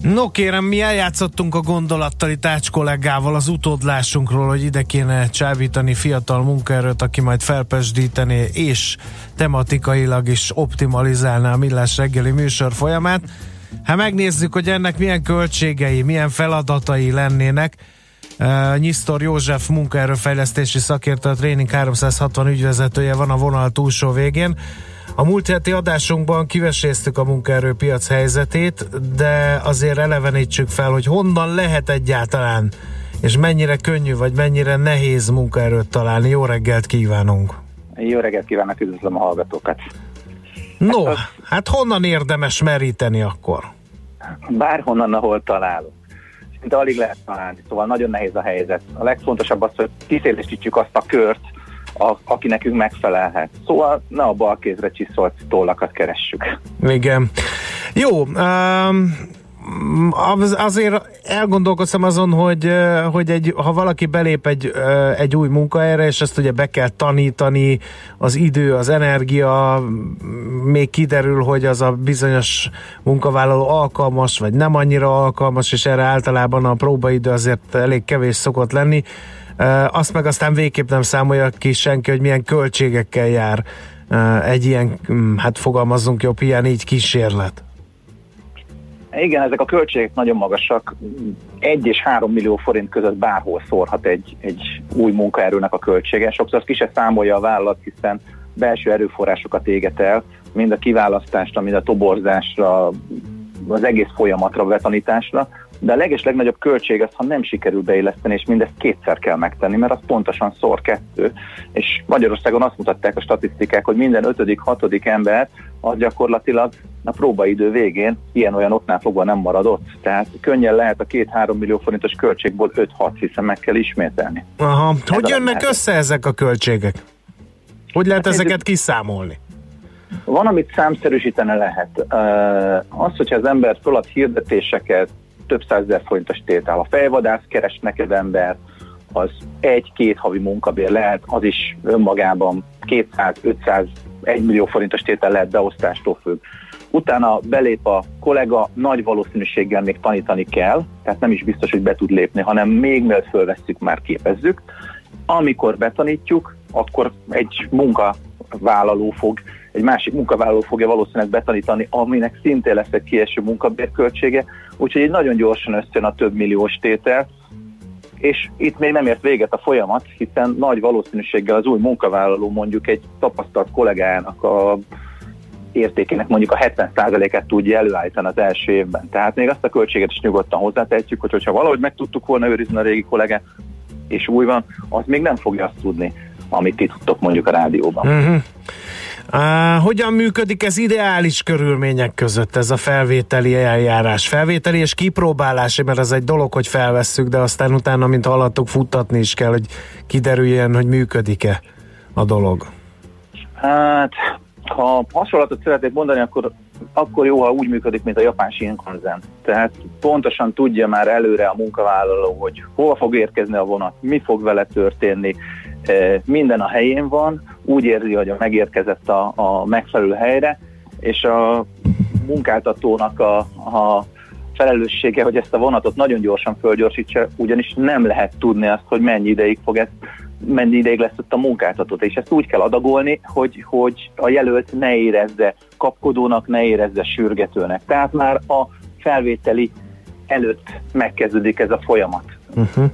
S3: No kérem, mi eljátszottunk a gondolattali tács kollégával az utódlásunkról, hogy ide kéne csábítani fiatal munkaerőt, aki majd felpesdítené és tematikailag is optimalizálná a millás reggeli műsor folyamát. Hát megnézzük, hogy ennek milyen költségei, milyen feladatai lennének. Uh, Nyisztor József munkaerőfejlesztési szakértő, a Training 360 ügyvezetője van a vonal túlsó végén. A múlt heti adásunkban kiveséztük a munkaerőpiac helyzetét, de azért elevenítsük fel, hogy honnan lehet egyáltalán, és mennyire könnyű, vagy mennyire nehéz munkaerőt találni. Jó reggelt kívánunk!
S15: Jó reggelt kívánok, üdvözlöm a hallgatókat!
S3: No, hát honnan érdemes meríteni akkor?
S15: Bárhonnan, ahol találunk. Szinte alig lehet találni, szóval nagyon nehéz a helyzet. A legfontosabb az, hogy kiszélesítsük azt a kört, a, aki nekünk megfelelhet. Szóval ne a bal kézre csiszolt tollakat keressük.
S3: Igen. Jó, um, az, azért elgondolkoztam azon, hogy, hogy egy, ha valaki belép egy, egy új munkahelyre, és ezt ugye be kell tanítani, az idő, az energia, még kiderül, hogy az a bizonyos munkavállaló alkalmas, vagy nem annyira alkalmas, és erre általában a próbaidő azért elég kevés szokott lenni. Azt meg aztán végképp nem számolja ki senki, hogy milyen költségekkel jár egy ilyen, hát fogalmazzunk jobb, ilyen így kísérlet.
S15: Igen, ezek a költségek nagyon magasak. 1 és 3 millió forint között bárhol szórhat egy, egy új munkaerőnek a költsége. Sokszor ki se számolja a vállalat, hiszen belső erőforrásokat éget el, mind a kiválasztásra, mind a toborzásra, az egész folyamatra, betanításra, de a leges legnagyobb költség az, ha nem sikerül beilleszteni, és mindezt kétszer kell megtenni, mert az pontosan szor kettő. És Magyarországon azt mutatták a statisztikák, hogy minden ötödik, hatodik ember az gyakorlatilag a próbaidő végén ilyen-olyan oknál fogva nem marad ott. Tehát könnyen lehet a két-három millió forintos költségből 5-6, hiszen meg kell ismételni.
S3: Aha.
S15: Ez
S3: Hogy
S15: a
S3: jönnek össze ezek a költségek? Hogy lehet
S15: Hát
S3: ezeket kiszámolni?
S15: Van, amit számszerűsíteni lehet. Az, hogyha az ember fölad hirdetéseket, több százezer forintos tétel. A fejvadász keres neked ember, az egy-két havi munkabér lehet, az is önmagában 200-500 1 millió forintos tétel lehet beosztástól függ. Utána belép a kollega, nagy valószínűséggel még tanítani kell, tehát nem is biztos, hogy be tud lépni, hanem még mielőtt fölvesszük, már képezzük. Amikor betanítjuk, akkor egy munkavállaló fog, egy másik munkavállaló fogja valószínűleg betanítani, aminek szintén lesz egy kieső munkabérköltsége, úgyhogy egy nagyon gyorsan összejön a több milliós tétel, és itt még nem ért véget a folyamat, hiszen nagy valószínűséggel az új munkavállaló mondjuk egy tapasztalt kollégájának a értékének mondjuk a 70%-át tudja előállítani az első évben. Tehát még azt a költséget is nyugodtan hozzátehetjük, hogy hogyha valahogy meg tudtuk volna őrizni a régi kollégát, és új van, az még nem fogja azt tudni, amit ti tudtok mondjuk a rádióban.
S3: Uh-huh. Uh, hogyan működik ez ideális körülmények között, ez a felvételi eljárás? Felvételi és kipróbálási, mert ez egy dolog, hogy felvesszük, de aztán utána, mint hallottuk, futtatni is kell, hogy kiderüljen, hogy működik-e a dolog.
S15: Hát, ha hasonlatot szeretnék mondani, akkor, akkor jó, ha úgy működik, mint a japán Shinkansen. Tehát pontosan tudja már előre a munkavállaló, hogy hova fog érkezni a vonat, mi fog vele történni, e, minden a helyén van, úgy érzi, hogy a megérkezett a, a megfelelő helyre, és a munkáltatónak a, a felelőssége, hogy ezt a vonatot nagyon gyorsan fölgyorsítsa, ugyanis nem lehet tudni azt, hogy mennyi ideig fog ez mennyi ideig lesz ott a munkáltatót, és ezt úgy kell adagolni, hogy, hogy a jelölt ne érezze kapkodónak, ne érezze sürgetőnek. Tehát már a felvételi előtt megkezdődik ez a folyamat.
S3: Uh-huh.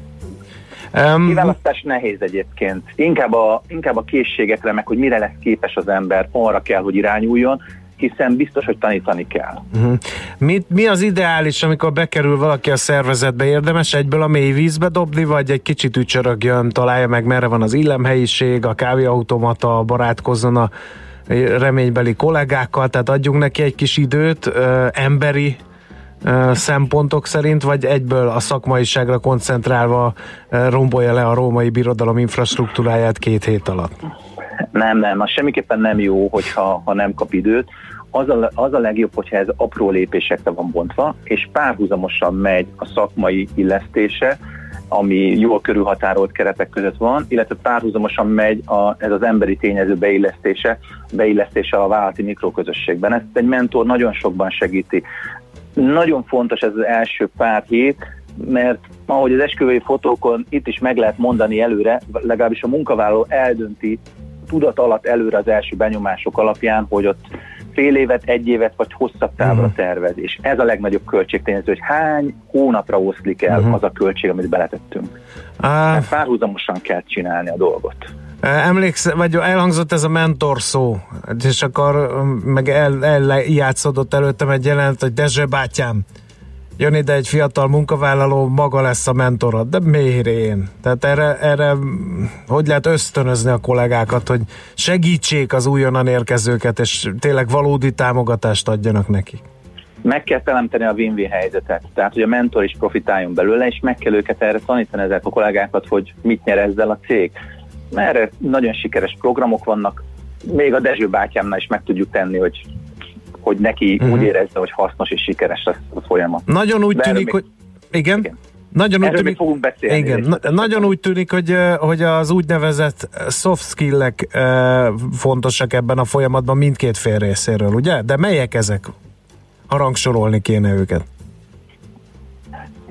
S15: Um, Kiválasztás nehéz egyébként. Inkább a, inkább a készségekre, meg hogy mire lesz képes az ember, arra kell, hogy irányuljon, hiszen biztos, hogy tanítani kell.
S3: Uh-huh. Mi, mi az ideális, amikor bekerül valaki a szervezetbe? Érdemes egyből a mély vízbe dobni, vagy egy kicsit ücsörögjön, találja meg, merre van az illemhelyiség, a kávéautomata, barátkozzon a reménybeli kollégákkal, tehát adjunk neki egy kis időt, ö, emberi ö, szempontok szerint, vagy egyből a szakmaiságra koncentrálva rombolja le a római birodalom infrastruktúráját két hét alatt?
S15: Nem, nem, az semmiképpen nem jó, hogyha ha nem kap időt. Az a, az a legjobb, hogyha ez apró lépésekre van bontva, és párhuzamosan megy a szakmai illesztése, ami jól körülhatárolt keretek között van, illetve párhuzamosan megy a, ez az emberi tényező beillesztése, beillesztése a vállalati mikroközösségben. Ezt egy mentor nagyon sokban segíti. Nagyon fontos ez az első pár hét, mert ahogy az esküvői fotókon itt is meg lehet mondani előre, legalábbis a munkavállaló eldönti tudat alatt előre az első benyomások alapján, hogy ott fél évet, egy évet vagy hosszabb távra tervez, és ez a legnagyobb költségtényező, hogy hány hónapra oszlik el
S3: Mhm.
S15: az a költség, amit beletettünk.
S3: Á,
S15: Tehát párhuzamosan kell csinálni a dolgot.
S3: Emléksz, vagy elhangzott ez a mentor szó, és akkor meg el, eljátszódott előttem egy jelent, hogy Dezső bátyám, jön ide egy fiatal munkavállaló, maga lesz a mentorod, de miért? Tehát erre, erre hogy lehet ösztönözni a kollégákat, hogy segítsék az újonnan érkezőket, és tényleg valódi támogatást adjanak nekik?
S15: Meg kell teremteni a win-win helyzetet, tehát hogy a mentor is profitáljon belőle, és meg kell őket erre tanítani ezek a kollégákat, hogy mit nyer ezzel a cég. Mert erre nagyon sikeres programok vannak, még a Dezső bátyámnál is meg tudjuk tenni, hogy, hogy neki
S3: Mhm.
S15: úgy érezze, hogy hasznos és sikeres lesz a folyamat.
S3: Nagyon úgy
S15: De
S3: tűnik,
S15: még-
S3: hogy... Igen? igen. Nagyon úgy tűnik,
S15: fogunk beszélni.
S3: Igen, na, nagyon úgy tűnik, hogy, hogy az úgynevezett soft skill-ek fontosak ebben a folyamatban mindkét fél részéről, ugye? De melyek ezek? Ha rangsorolni kéne őket.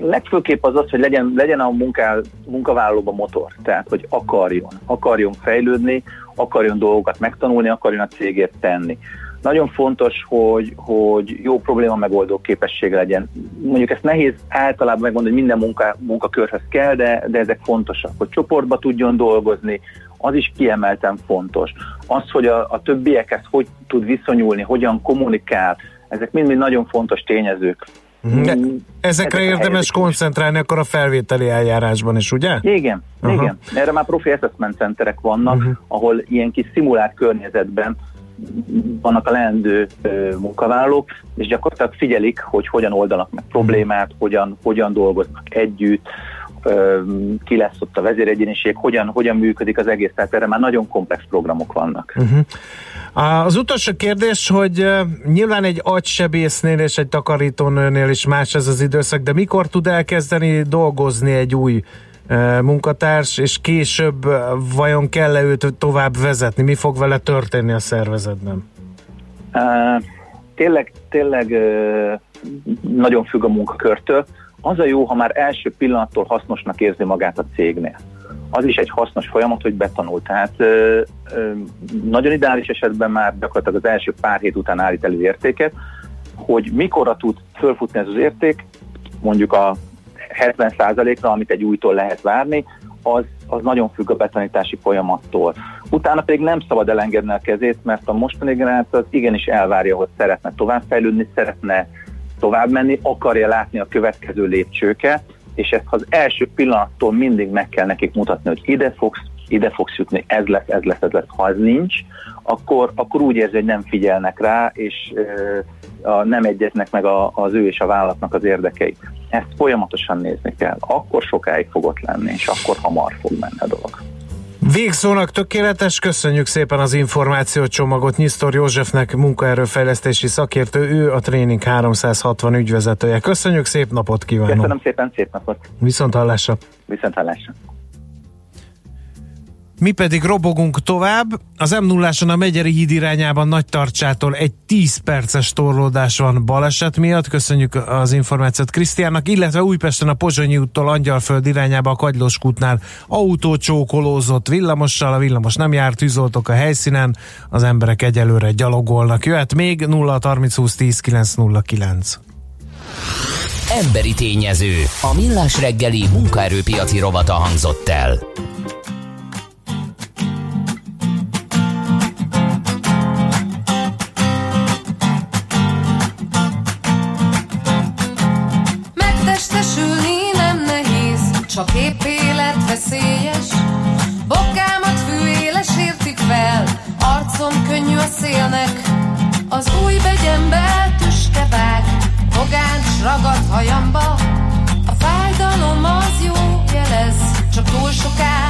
S15: Legfőképp az az, hogy legyen, legyen a munkál, munkavállalóban motor, tehát hogy akarjon, akarjon fejlődni, akarjon dolgokat megtanulni, akarjon a cégért tenni. Nagyon fontos, hogy, hogy jó probléma megoldó képessége legyen. Mondjuk ezt nehéz általában megmondani, hogy minden munka, munkakörhöz kell, de, de ezek fontosak, hogy csoportba tudjon dolgozni, az is kiemelten fontos. Az, hogy a, a többiekhez hogy tud viszonyulni, hogyan kommunikál, ezek mind-mind nagyon fontos tényezők.
S3: Mhm. De
S15: Mm,
S3: Ezekre
S15: ezek
S3: érdemes koncentrálni akkor a felvételi eljárásban is, ugye?
S15: Igen,
S3: Aha.
S15: igen. Erre már profi assessment centerek vannak,
S3: Mhm.
S15: ahol ilyen kis szimulált környezetben vannak a leendő ö, munkavállalók, és gyakorlatilag figyelik, hogy hogyan oldanak meg problémát, hogyan, hogyan dolgoznak együtt, ö, ki lesz ott a vezéregyéniség, hogyan, hogyan működik az egész, tehát erre már nagyon komplex programok vannak.
S3: Uh-huh. Az utolsó kérdés, hogy nyilván egy agysebésznél és egy takarítónőnél is más ez az időszak, de mikor tud elkezdeni dolgozni egy új munkatárs, és később vajon kell-e őt tovább vezetni? Mi fog vele történni a szervezetben?
S15: Uh, tényleg, tényleg uh, nagyon függ a munkakörtől. Az a jó, ha már első pillanattól hasznosnak érzi magát a cégnél. Az is egy hasznos folyamat, hogy betanul. Tehát ö, ö, nagyon ideális esetben már gyakorlatilag az első pár hét után állít elő értéket, hogy mikorra tud fölfutni ez az érték, mondjuk a 70%-ra, amit egy újtól lehet várni, az, az nagyon függ a betanítási folyamattól. Utána pedig nem szabad elengedni a kezét, mert a mostani generáció az igenis elvárja, hogy szeretne továbbfejlődni, szeretne tovább menni, akarja látni a következő lépcsőket, és ezt az első pillanattól mindig meg kell nekik mutatni, hogy ide fogsz, ide fogsz jutni, ez lesz, ez lesz, ez lesz. Ha ez nincs, akkor, akkor úgy érzi, hogy nem figyelnek rá, és a, nem egyeznek meg a, az ő és a vállalatnak az érdekei. Ezt folyamatosan nézni kell. Akkor sokáig fog ott lenni, és akkor hamar fog menni a dolog.
S3: Végszónak tökéletes, köszönjük szépen az információcsomagot Nyisztor Józsefnek, munkaerőfejlesztési szakértő, ő a Tréning 360 ügyvezetője. Köszönjük, szép napot kívánok!
S15: Köszönöm szépen, szép napot!
S3: Viszont hallásra!
S15: Viszont hallásra!
S3: Mi pedig robogunk tovább. Az m 0 a Megyeri híd irányában nagy tartsától egy 10 perces torlódás van baleset miatt. Köszönjük az információt Krisztiánnak, illetve Újpesten a Pozsonyi úttól Angyalföld irányába a Kagylós kútnál autó csókolózott villamossal, a villamos nem járt, tűzoltok a helyszínen, az emberek egyelőre gyalogolnak. Jöhet még 0 30 20 10 909.
S1: Emberi tényező. A millás reggeli munkaerőpiaci rovata hangzott el.
S16: Életveszélyes. Bokámat fűéles értik fel, arcom könnyű a szélnek. Az új begyembe tüske vág, fogáncs ragad hajamba. A fájdalom az jó jelez, csak túl soká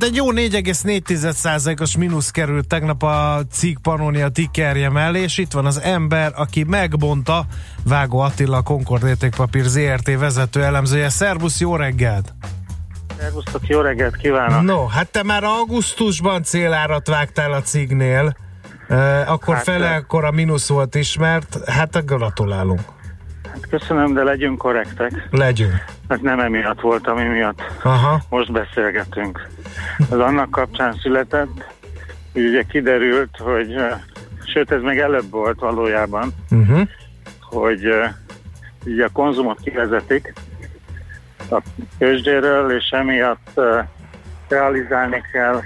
S3: Hát egy jó 4,4%-os mínusz került tegnap a cikk Pannonia tickerje mellé, és itt van az ember, aki megbonta Vágó Attila, Concord értékpapír ZRT vezető elemzője. Szervusz, jó reggelt!
S17: Szervusztok, jó reggelt kívánok!
S3: No, hát te már augusztusban célárat vágtál a cignél, akkor hát, fele akkor a mínusz volt ismert, hát gratulálunk.
S17: Hát köszönöm, de legyünk korrektek.
S3: Legyünk.
S17: Hát nem emiatt volt, ami miatt
S3: Aha.
S17: most beszélgetünk. Az annak kapcsán született, hogy ugye kiderült, hogy, sőt ez még előbb volt valójában,
S3: Uh-huh.
S17: hogy ugye a konzumot kivezetik a tőzsdéről, és emiatt realizálni kell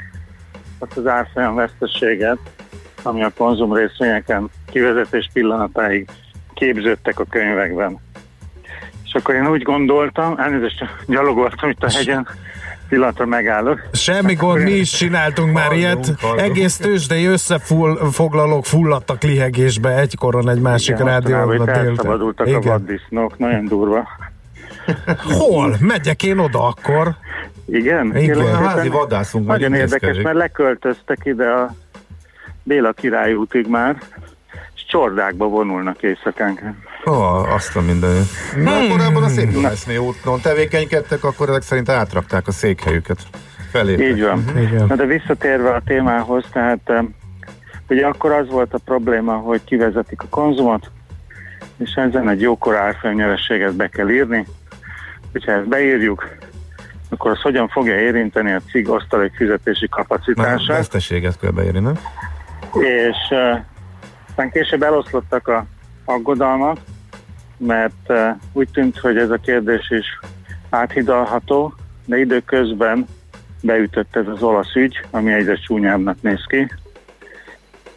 S17: azt az árfolyam veszteséget, ami a konzum részvényeken kivezetés pillanatáig képződtek a könyvekben. És akkor én úgy gondoltam, elnézést gyalogoltam itt a hegyen, pillanatra megállok.
S3: Semmi gond, mi is csináltunk már ilyet. Egész tőzsdei összefoglalók fulladtak lihegésbe egykoron egy másik
S17: Igen,
S3: rádióban
S17: elszabadultak a vaddisznók, nagyon durva.
S3: Hol? Megyek én oda akkor?
S17: Igen?
S3: Igen. A házi
S4: vadászunk
S17: Nagyon érdekes, mert leköltöztek ide a Béla Király útig már, csordákba vonulnak éjszakánként.
S4: Ó, azt a minden. Na,
S17: Hmm.
S4: korábban a Szép Juhászné úton tevékenykedtek, akkor ezek szerint átrakták a székhelyüket. Felé.
S17: Így van. Na de visszatérve a témához, tehát ugye akkor az volt a probléma, hogy kivezetik a konzumot, és ezen egy jókora árfolyamnyerességet be kell írni. Hogyha ezt beírjuk, akkor az hogyan fogja érinteni a cég osztalék fizetési
S4: Már
S17: kapacitását.
S4: veszteséget kell beírni, nem?
S17: és uh, aztán később eloszlottak a aggodalmak, mert uh, úgy tűnt, hogy ez a kérdés is áthidalható, de időközben beütött ez az olasz ügy, ami egyre csúnyábbnak néz ki,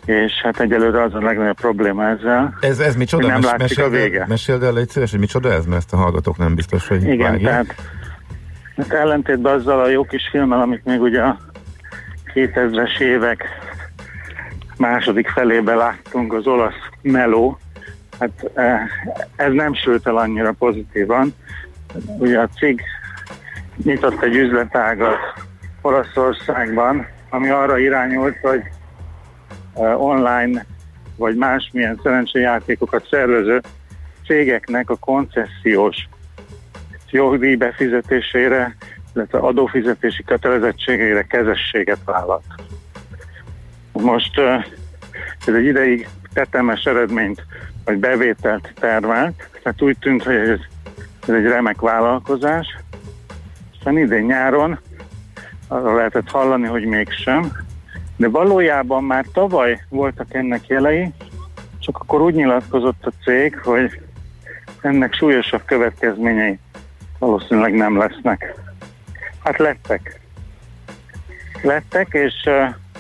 S17: és hát egyelőre az a legnagyobb probléma ezzel,
S4: Ez, ez micsoda?
S17: nem
S4: Mes-
S17: látszik a
S4: meséld el-
S17: vége.
S4: Meséld el, légy szíves, hogy micsoda ez, mert ezt a hallgatók nem biztos, hogy
S17: Igen,
S4: vágják.
S17: tehát hát ellentétben azzal a jó kis filmmel, amit még ugye a 2000-es évek második felébe láttunk, az olasz Meló, hát eh, ez nem sült el annyira pozitívan. Ugye a cég nyitott egy üzletágat Olaszországban, ami arra irányult, hogy eh, online vagy másmilyen szerencsejátékokat szervező cégeknek a koncesziós jogdíj befizetésére, illetve adófizetési kötelezettségeire kezességet vállalt. Most ez egy ideig tetemes eredményt vagy bevételt termelt, tehát úgy tűnt, hogy ez, ez egy remek vállalkozás. Aztán idén nyáron arra lehetett hallani, hogy mégsem, de valójában már tavaly voltak ennek jelei, csak akkor úgy nyilatkozott a cég, hogy ennek súlyosabb következményei valószínűleg nem lesznek. Hát lettek. Lettek, és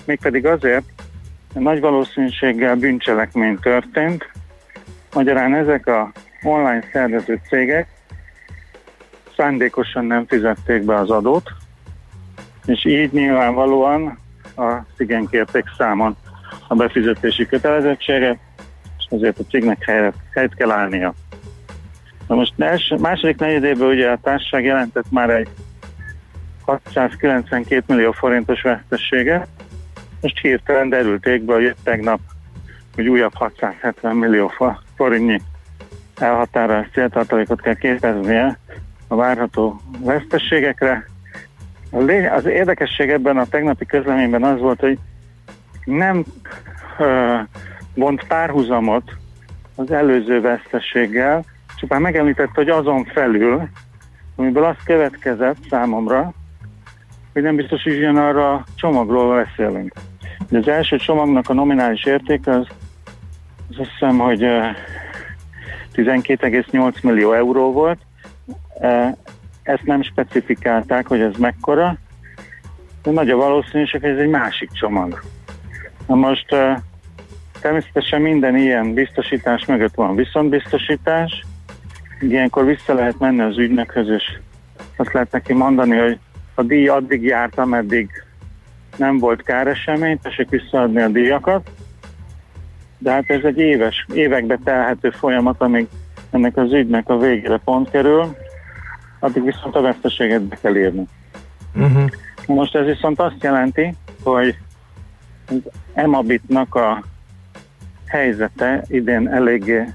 S17: mégpedig azért, mert nagy valószínűséggel bűncselekmény történt. Magyarán ezek a online szervező cégek szándékosan nem fizették be az adót, és így nyilvánvalóan a igen kérték számon a befizetési kötelezettséget, és ezért a cégnek helyet, helyet kell állnia. Na most első, második negyedében ugye a társaság jelentett már egy 692 millió forintos vesztességet, most hirtelen derült égbe, hogy jött tegnap, hogy újabb 670 millió fo- forintnyi elhatárolt céltartalékot kell képeznie a várható lény- Az érdekesség ebben a tegnapi közleményben az volt, hogy nem ö, vont párhuzamot az előző vesztességgel, csupán megemlítette, hogy azon felül, amiből az következett számomra, hogy nem biztos, hogy arra a csomagról beszélünk. De az első csomagnak a nominális értéke az, az azt hiszem, hogy eh, 12,8 millió euró volt. Ezt nem specifikálták, hogy ez mekkora, de nagy a valószínűség, hogy ez egy másik csomag. Na most természetesen minden ilyen biztosítás mögött van viszontbiztosítás, ilyenkor vissza lehet menni az ügynökhöz, és azt lehet neki mondani, hogy a díj addig járt, ameddig nem volt káresemény, tessék visszaadni a díjakat, de hát ez egy éves, évekbe telhető folyamat, amíg ennek az ügynek a végére pont kerül, addig viszont a veszteséget be kell írni.
S3: Uh-huh.
S17: Most ez viszont azt jelenti, hogy az Emabitnak a helyzete idén eléggé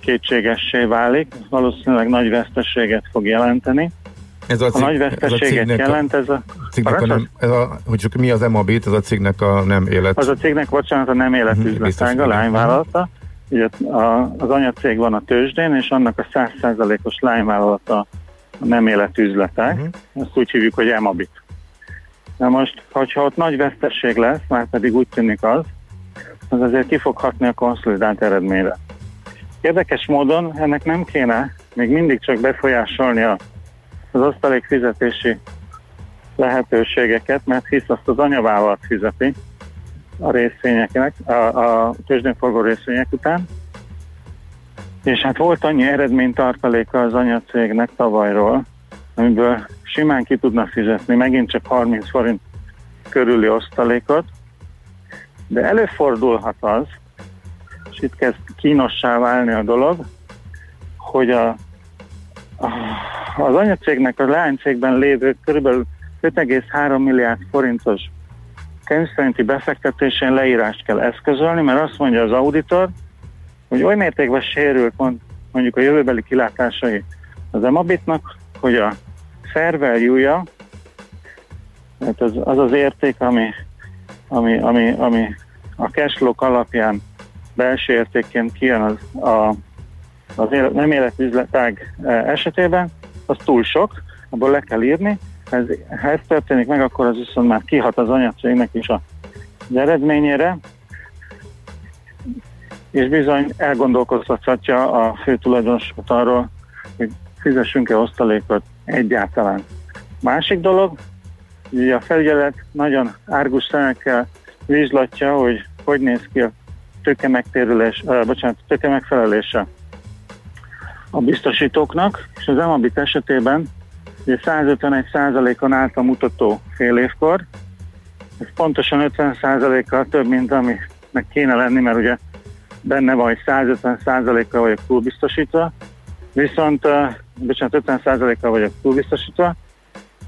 S17: kétségessé válik, valószínűleg nagy veszteséget fog jelenteni.
S4: Ez
S17: a, nagy
S4: ez a
S17: veszteséget
S4: cégnek a-
S17: jelent ez a...
S4: Cégnek a nem, ez a, hogy csak mi az Emabit, ez a cégnek a nem élet.
S17: Az a cégnek, bocsánat, a nem
S4: biztos,
S17: életüzletága,
S4: igen.
S17: lányvállalata. Ugye a, az anyacég van a tőzsdén, és annak a 100%-os lányvállalata a nem életüzletek.
S4: Mhm.
S17: Ezt úgy hívjuk, hogy Emabit. Na most, hogyha ott nagy vesztesség lesz, már pedig úgy tűnik az, az azért ki fog hatni a konszolidált eredményre. Érdekes módon ennek nem kéne még mindig csak befolyásolni a, az osztalék fizetési lehetőségeket, mert hisz azt az anyavállalat fizeti a részvényeknek, a, a tőzsdén részvények után. És hát volt annyi eredménytartaléka az anyacégnek tavalyról, amiből simán ki tudna fizetni megint csak 30 forint körüli osztalékot, de előfordulhat az, és itt kezd kínossá válni a dolog, hogy a, a, az anyacégnek a leánycégben lévő kb. 5,3 milliárd forintos könyvszerinti befektetésén leírást kell eszközölni, mert azt mondja az auditor, hogy oly mértékben sérült mond- mondjuk a jövőbeli kilátásai az Emabitnak, hogy a fair value-ja, tehát az, az az érték, ami, ami, ami, ami a cashflow alapján belső értékként kijön az, a, az élet, nem életüzletág eh, esetében, az túl sok, abból le kell írni. Ez, ha ez történik meg, akkor az viszont már kihat az anyacégnek is a, az eredményére, és bizony elgondolkoztathatja a fő tulajdonosot arról, hogy fizessünk-e osztalékot egyáltalán. Másik dolog, ugye a felügyelet nagyon árgus szemekkel vizslatja, hogy hogy néz ki a tőke megtérülés, uh, bocsánat, tőke megfelelése a biztosítóknak, és az Emabit esetében ugye 151%-on állt a mutató fél évkor, ez pontosan 50%-kal több, mint aminek kéne lenni, mert ugye benne van, hogy 150%-kal vagyok túlbiztosítva, viszont, bocsánat, 50%-kal vagyok túlbiztosítva,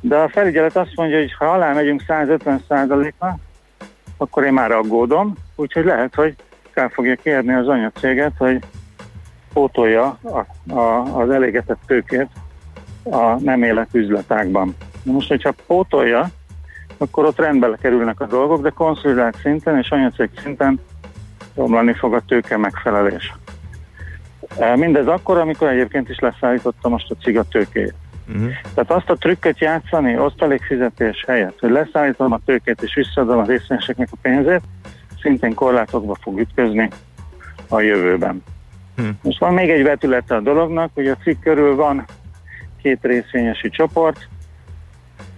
S17: de a felügyelet azt mondja, hogy ha alá megyünk 150%-ra, akkor én már aggódom, úgyhogy lehet, hogy fel fogja kérni az anyacéget, hogy pótolja a, a, az elégetett tőkét a nem élet üzletákban. Na most, hogyha pótolja, akkor ott rendbe kerülnek a dolgok, de konszolidált szinten és anyacég szinten romlani fog a tőke megfelelés. E, Mindez akkor, amikor egyébként is leszállította most a ciga tőkét.
S4: Uh-huh.
S17: Tehát azt a trükköt játszani osztalékfizetés helyett, hogy leszállítom a tőkét és visszaadom a részvényeseknek a pénzét, szintén korlátokba fog ütközni a jövőben.
S4: Hm.
S17: Most van még egy vetülete a dolognak, hogy a cikk körül van két részvényesi csoport.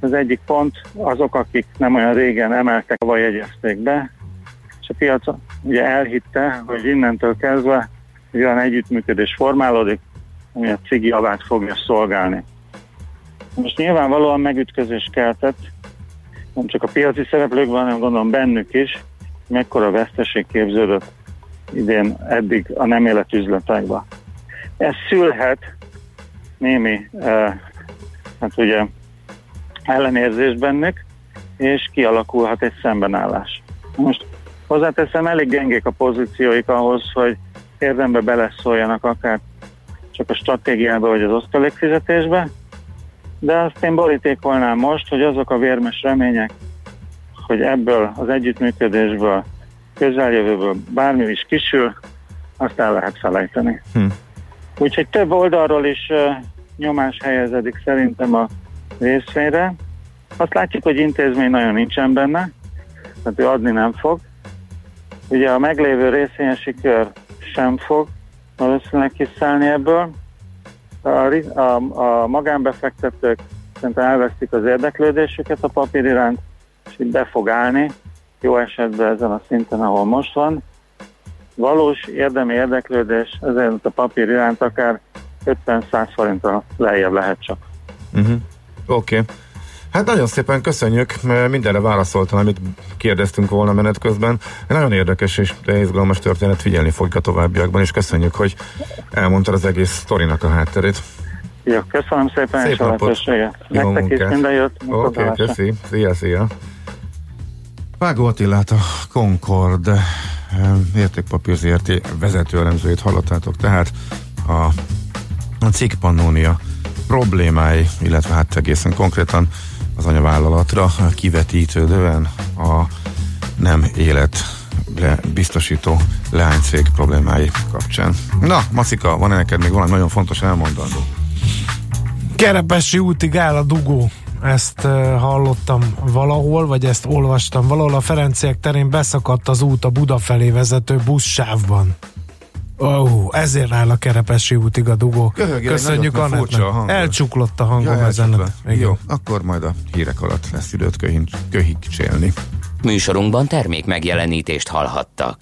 S17: Az egyik pont azok, akik nem olyan régen emeltek, vagy jegyezték be, és a piac ugye elhitte, hogy innentől kezdve egy olyan együttműködés formálódik, ami a cigi javát fogja szolgálni. Most nyilvánvalóan megütközés keltett, nem csak a piaci szereplőkben, hanem gondolom bennük is, mekkora veszteség képződött idén eddig a nem életüzletekben. Ez szülhet némi, hát ugye ellenérzés bennük, és kialakulhat egy szembenállás. Most hozzáteszem, elég gyengék a pozícióik ahhoz, hogy érdembe beleszóljanak akár csak a stratégiába vagy az osztalékfizetésbe, de azt én borítékolnám most, hogy azok a vérmes remények, hogy ebből az együttműködésből, közeljövőből bármi is kisül, azt el lehet felejteni.
S4: Hm.
S17: Úgyhogy több oldalról is nyomás helyezedik szerintem a részvényre. Azt látjuk, hogy intézmény nagyon nincsen benne, tehát ő adni nem fog. Ugye a meglévő részvényesi kör sem fog valószínűleg kiszállni ebből. A, a, a magánbefektetők szerintem elvesztik az érdeklődésüket a papír iránt, és így be fog állni, jó esetben ezen a szinten, ahol most van. Valós érdemi érdeklődés ezért a papír iránt akár 50-100 forintra lejjebb lehet csak.
S4: Uh-huh. Oké. Okay. Hát nagyon szépen köszönjük, mert mindenre válaszoltam, amit kérdeztünk volna menet közben. Nagyon érdekes és izgalmas történet, figyelni fogjuk a továbbiakban, és köszönjük, hogy elmondtad az egész sztorinak a hátterét.
S17: Jó, köszönöm szépen,
S4: Szép
S17: és a
S4: napot.
S17: lehetőséget.
S4: Jó
S17: Nektek is
S4: munkát.
S17: minden jót.
S4: Oké, okay, köszi. Szia, szia. Vágó Attilát a Concord eh, értékpapír ZRT vezető elemzőjét hallottátok, tehát a, a cikk Pannonia problémái, illetve hát egészen konkrétan az anyavállalatra kivetítődően a nem élet le, biztosító leánycég problémái kapcsán. Na, Macika, van-e neked még valami nagyon fontos elmondandó?
S3: Kerepesi útig áll dugó. Ezt hallottam valahol, vagy ezt olvastam valahol. A Ferenciek terén beszakadt az út a Buda felé vezető buszsávban. Ó, oh, ezért áll a Kerepesi útig a dugó.
S4: Köhögél,
S3: Köszönjük
S4: nagyot, a
S3: Annettnek.
S4: hangod.
S3: Elcsuklott a hangom
S4: Ja,
S3: ezen.
S4: Jó, akkor majd a hírek alatt lesz időt köhin- köhigcsélni.
S1: Műsorunkban termék megjelenítést hallhattak.